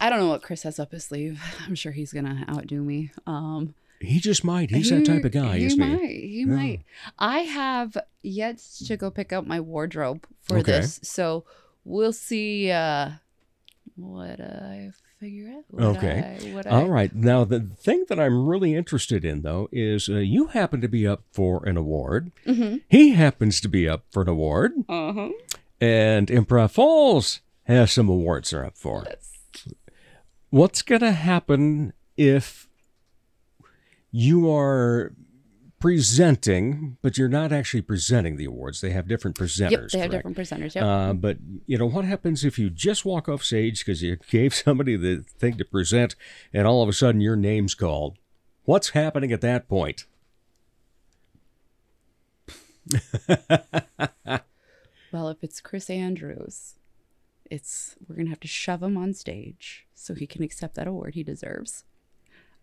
I don't know what Chris has up his sleeve. I'm sure he's gonna outdo me. Um, He just might. He's that type of guy, he isn't might, he? He might. I have yet to go pick up my wardrobe for Okay. this, so we'll see uh, what I figure out. What Okay. I, what All I, right. Now, the thing that I'm really interested in, though, is uh, you happen to be up for an award. Mhm. He happens to be up for an award. Uh huh. And Improv Falls has some awards they're up for. What's going to happen if you are presenting, but you're not actually presenting the awards? They have different presenters. Yep, they have correct? different presenters. Yep. Uh, but you know what happens if you just walk off stage because you gave somebody the thing to present, and all of a sudden your name's called? What's happening at that point? [laughs] Well, if it's Chris Andrews, it's we're gonna have to shove him on stage so he can accept that award he deserves.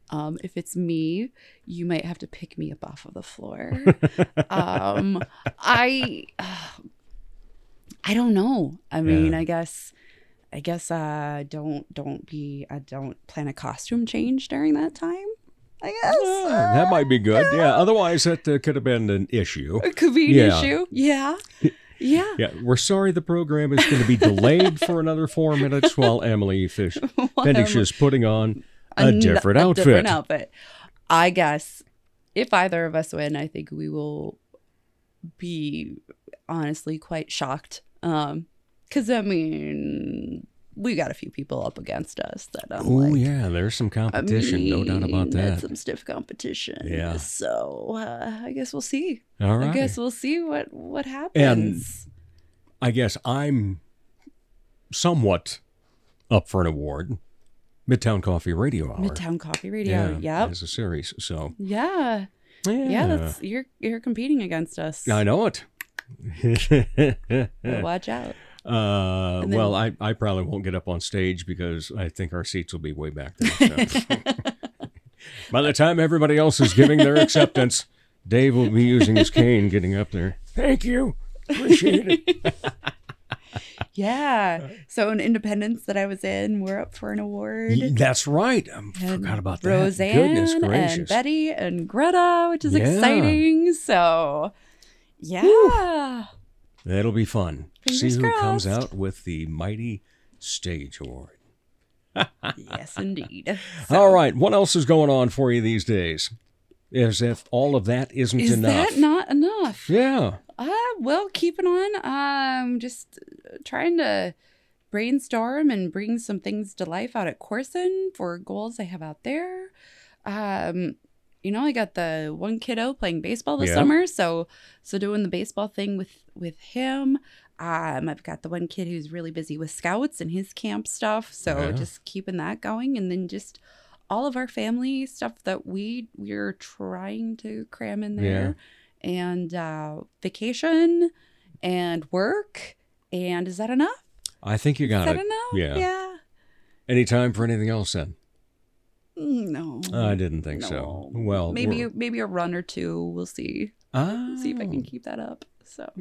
Um, if it's me, you might have to pick me up off of the floor. [laughs] um, I, [sighs] I don't know. I mean, Yeah. I guess, I guess, uh, don't don't be, uh, don't plan a costume change during that time. I guess Yeah, that might be good. Yeah. Otherwise, that uh, could have been an issue. it could be an Yeah. issue. Yeah, yeah. Yeah, we're sorry the program is going to be delayed for another four minutes while Emily Fish [laughs] finishes putting on a n- different a outfit. different outfit. I guess if either of us win, I think we will be honestly quite shocked. Um, because I mean, we got a few people up against us that I'm Oh like, yeah, there's some I competition, no doubt about mean, that. some stiff competition. Yeah. So uh, I guess we'll see. All I guess we'll see what what happens. I guess I'm somewhat up for an award. Midtown Coffee Radio Hour. Midtown Coffee Radio. Yep. As a series. So Yeah. yeah, Yeah. That's you're you're competing against us. I know it. Watch out. [laughs] Uh, then- well, I, I probably won't get up on stage because I think our seats will be way back there. so. [laughs] By the time everybody else is giving their acceptance, Dave will be using his cane getting up there. Thank you. Appreciate it. [laughs] Yeah. Uh, so an Independence that I was in, we're up for an award. That's right. I forgot about that. Roseanne Goodness and. Betty and Greta, which is Yeah. exciting. So, yeah. That'll be fun. See Fingers who comes out with the mighty stage award. yes, indeed. [laughs] All right. What else is going on for you these days? As if all of that isn't Is enough. Is that not enough? yeah. Uh, well, keeping on. Um, just trying to brainstorm and bring some things to life out at Corson for goals I have out there. Um, you know, I got the one kiddo playing baseball this Yeah. summer, so so doing the baseball thing with with him. Um, I've got the one kid who's really busy with scouts and his camp stuff, so Yeah. just keeping that going, and then just all of our family stuff that we we're trying to cram in there and uh, vacation and work. And is that enough? I think you Is got that it. enough? Yeah. Yeah. Any time for anything else then? No. I didn't think so. Well, maybe we're- maybe a run or two. We'll see. Ah. See if I can keep that up. So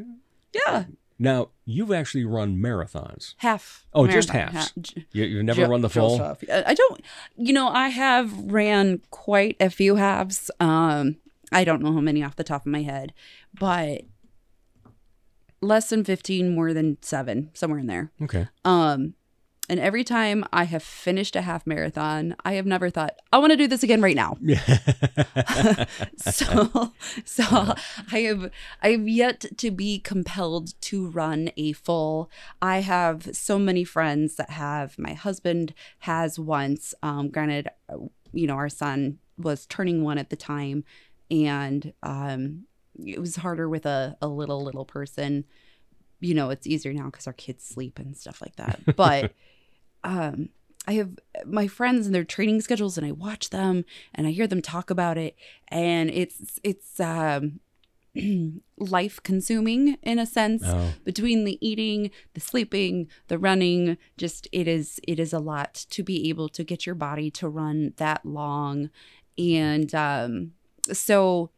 yeah, Now, you've actually run marathons. half. Oh, just halves. half. You, you've never ju- run the full? I I don't. You know, I have ran quite a few halves. Um, I don't know how many off the top of my head, but less than fifteen, more than seven, somewhere in there. Okay. Um, and every time I have finished a half marathon, I have never thought, I want to do this again right now. [laughs] so so I have I have yet to be compelled to run a full. I have so many friends that have my husband has once. Um, granted, you know, our son was turning one at the time, and um, it was harder with a, a little little person. You know, it's easier now because our kids sleep and stuff like that. But [laughs] um I have my friends and their training schedules and I watch them and I hear them talk about it and it's it's um [clears throat] life consuming in a sense Oh. between the eating, the sleeping, the running, just it is it is a lot to be able to get your body to run that long and um so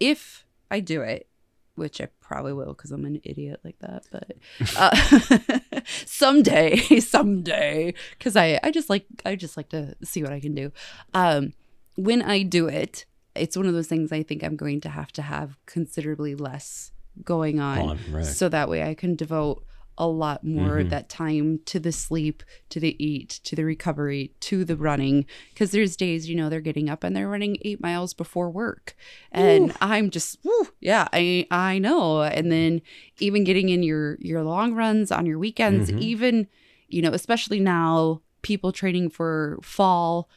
if I do it which I probably will because I'm an idiot like that. But uh, [laughs] someday, [laughs] someday, because I I just like I just like to see what I can do. Um, when I do it, it's one of those things I think I'm going to have to have considerably less going on, On, right. so that way I can devote a lot more of Mhm. that time to the sleep, to the eat, to the recovery, to the running. Because there's days, you know, they're getting up and they're running eight miles before work, and I'm just, whew, yeah, I I know. And then even getting in your your long runs on your weekends, Mhm. even you know, especially now, people training for fall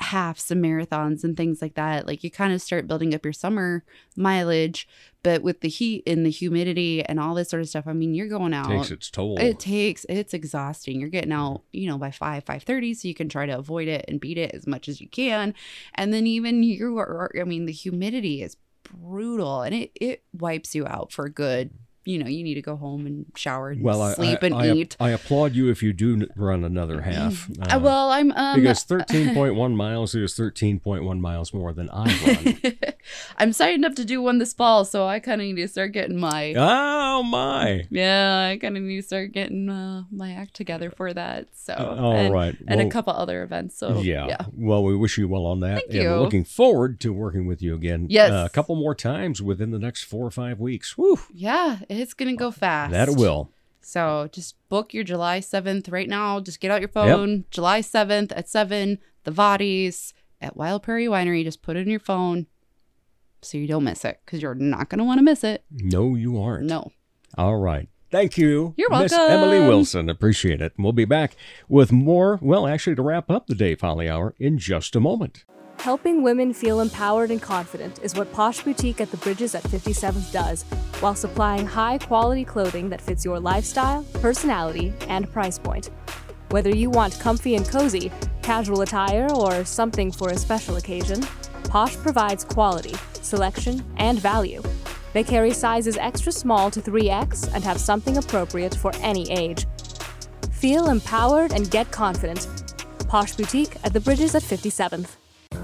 halves and marathons and things like that. Like you kind of start building up your summer mileage, but with the heat and the humidity and all this sort of stuff, I mean, you're going out. Takes its toll. It takes it's exhausting. You're getting out, you know, by five, five thirty, so you can try to avoid it and beat it as much as you can. And then even you are I mean, the humidity is brutal and it it wipes you out for good. You know, you need to go home and shower and well, I, sleep I, and I, eat. I applaud you if you do run another [laughs] half. Uh, well, I'm um because [laughs] 13.1 miles is 13.1 miles more than I run. [laughs] I'm signed up to do one this fall, so I kind of need to start getting my oh my! yeah, I kind of need to start getting uh, my act together for that. So Uh, all and, right. and a couple other events. So yeah. yeah, Well, we wish you well on that. Thank and we're you. looking forward to working with you again. Yes. uh, a couple more times within the next four or five weeks. Woo! yeah, it's gonna go fast. That it will. So just book your July 7th right now. Just get out your phone. July 7th at 7, the Vaudies at Wild Prairie Winery. Just put it in your phone so you don't miss it because you're not going to want to miss it. No, you aren't. No. All right. Thank you. You're welcome. Miss Emily. Wilson. Appreciate it. We'll be back with more, well, actually, to wrap up the Dave Holly Hour in just a moment. Helping women feel empowered and confident is what Posh Boutique at the Bridges at 57th does, while supplying high quality clothing that fits your lifestyle, personality, and price point. Whether you want comfy and cozy, casual attire, or something for a special occasion, Posh provides quality, selection, and value. They carry sizes extra small to 3X and have something appropriate for any age. Feel empowered and get confident. Posh Boutique at the Bridges at 57th.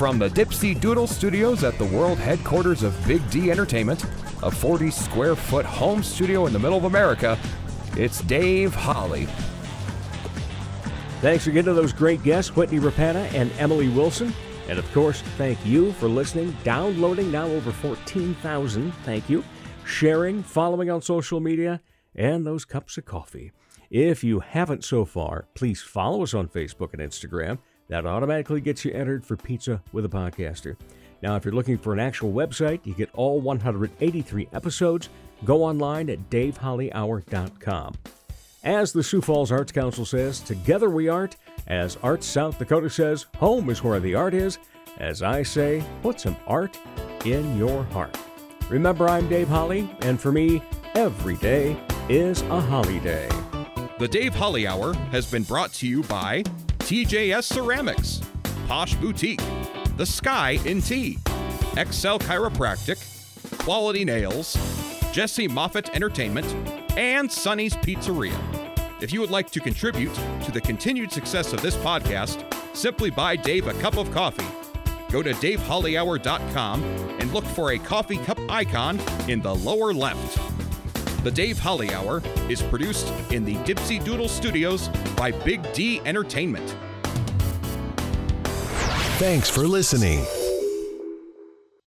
From the Dipsy Doodle Studios at the world headquarters of Big D Entertainment, a 40 square foot home studio in the middle of America, it's Dave Holly. Thanks again to those great guests, Whitney Rappana and Emily Wilson. And of course, thank you for listening, downloading now over 14,000. Thank you. Sharing, following on social media, and those cups of coffee. If you haven't so far, please follow us on Facebook and Instagram. That automatically gets you entered for Pizza with a Podcaster. Now, if you're looking for an actual website, you get all 183 episodes. Go online at davehollyhour.com. As the Sioux Falls Arts Council says, together we art. As Arts South Dakota says, home is where the art is. As I say, put some art in your heart. Remember, I'm Dave Holly, and for me, every day is a holiday. The Dave Holly Hour has been brought to you by TJS Ceramics, Posh Boutique, The Sky in Tea, XL Chiropractic, Quality Nails, Jesse Moffitt Entertainment, and Sonny's Pizzeria. If you would like to contribute to the continued success of this podcast, simply buy Dave a cup of coffee. Go to davehollyhour.com and look for a coffee cup icon in the lower left. The Dave Holly Hour is produced in the Dipsy Doodle Studios by Big D Entertainment. Thanks for listening.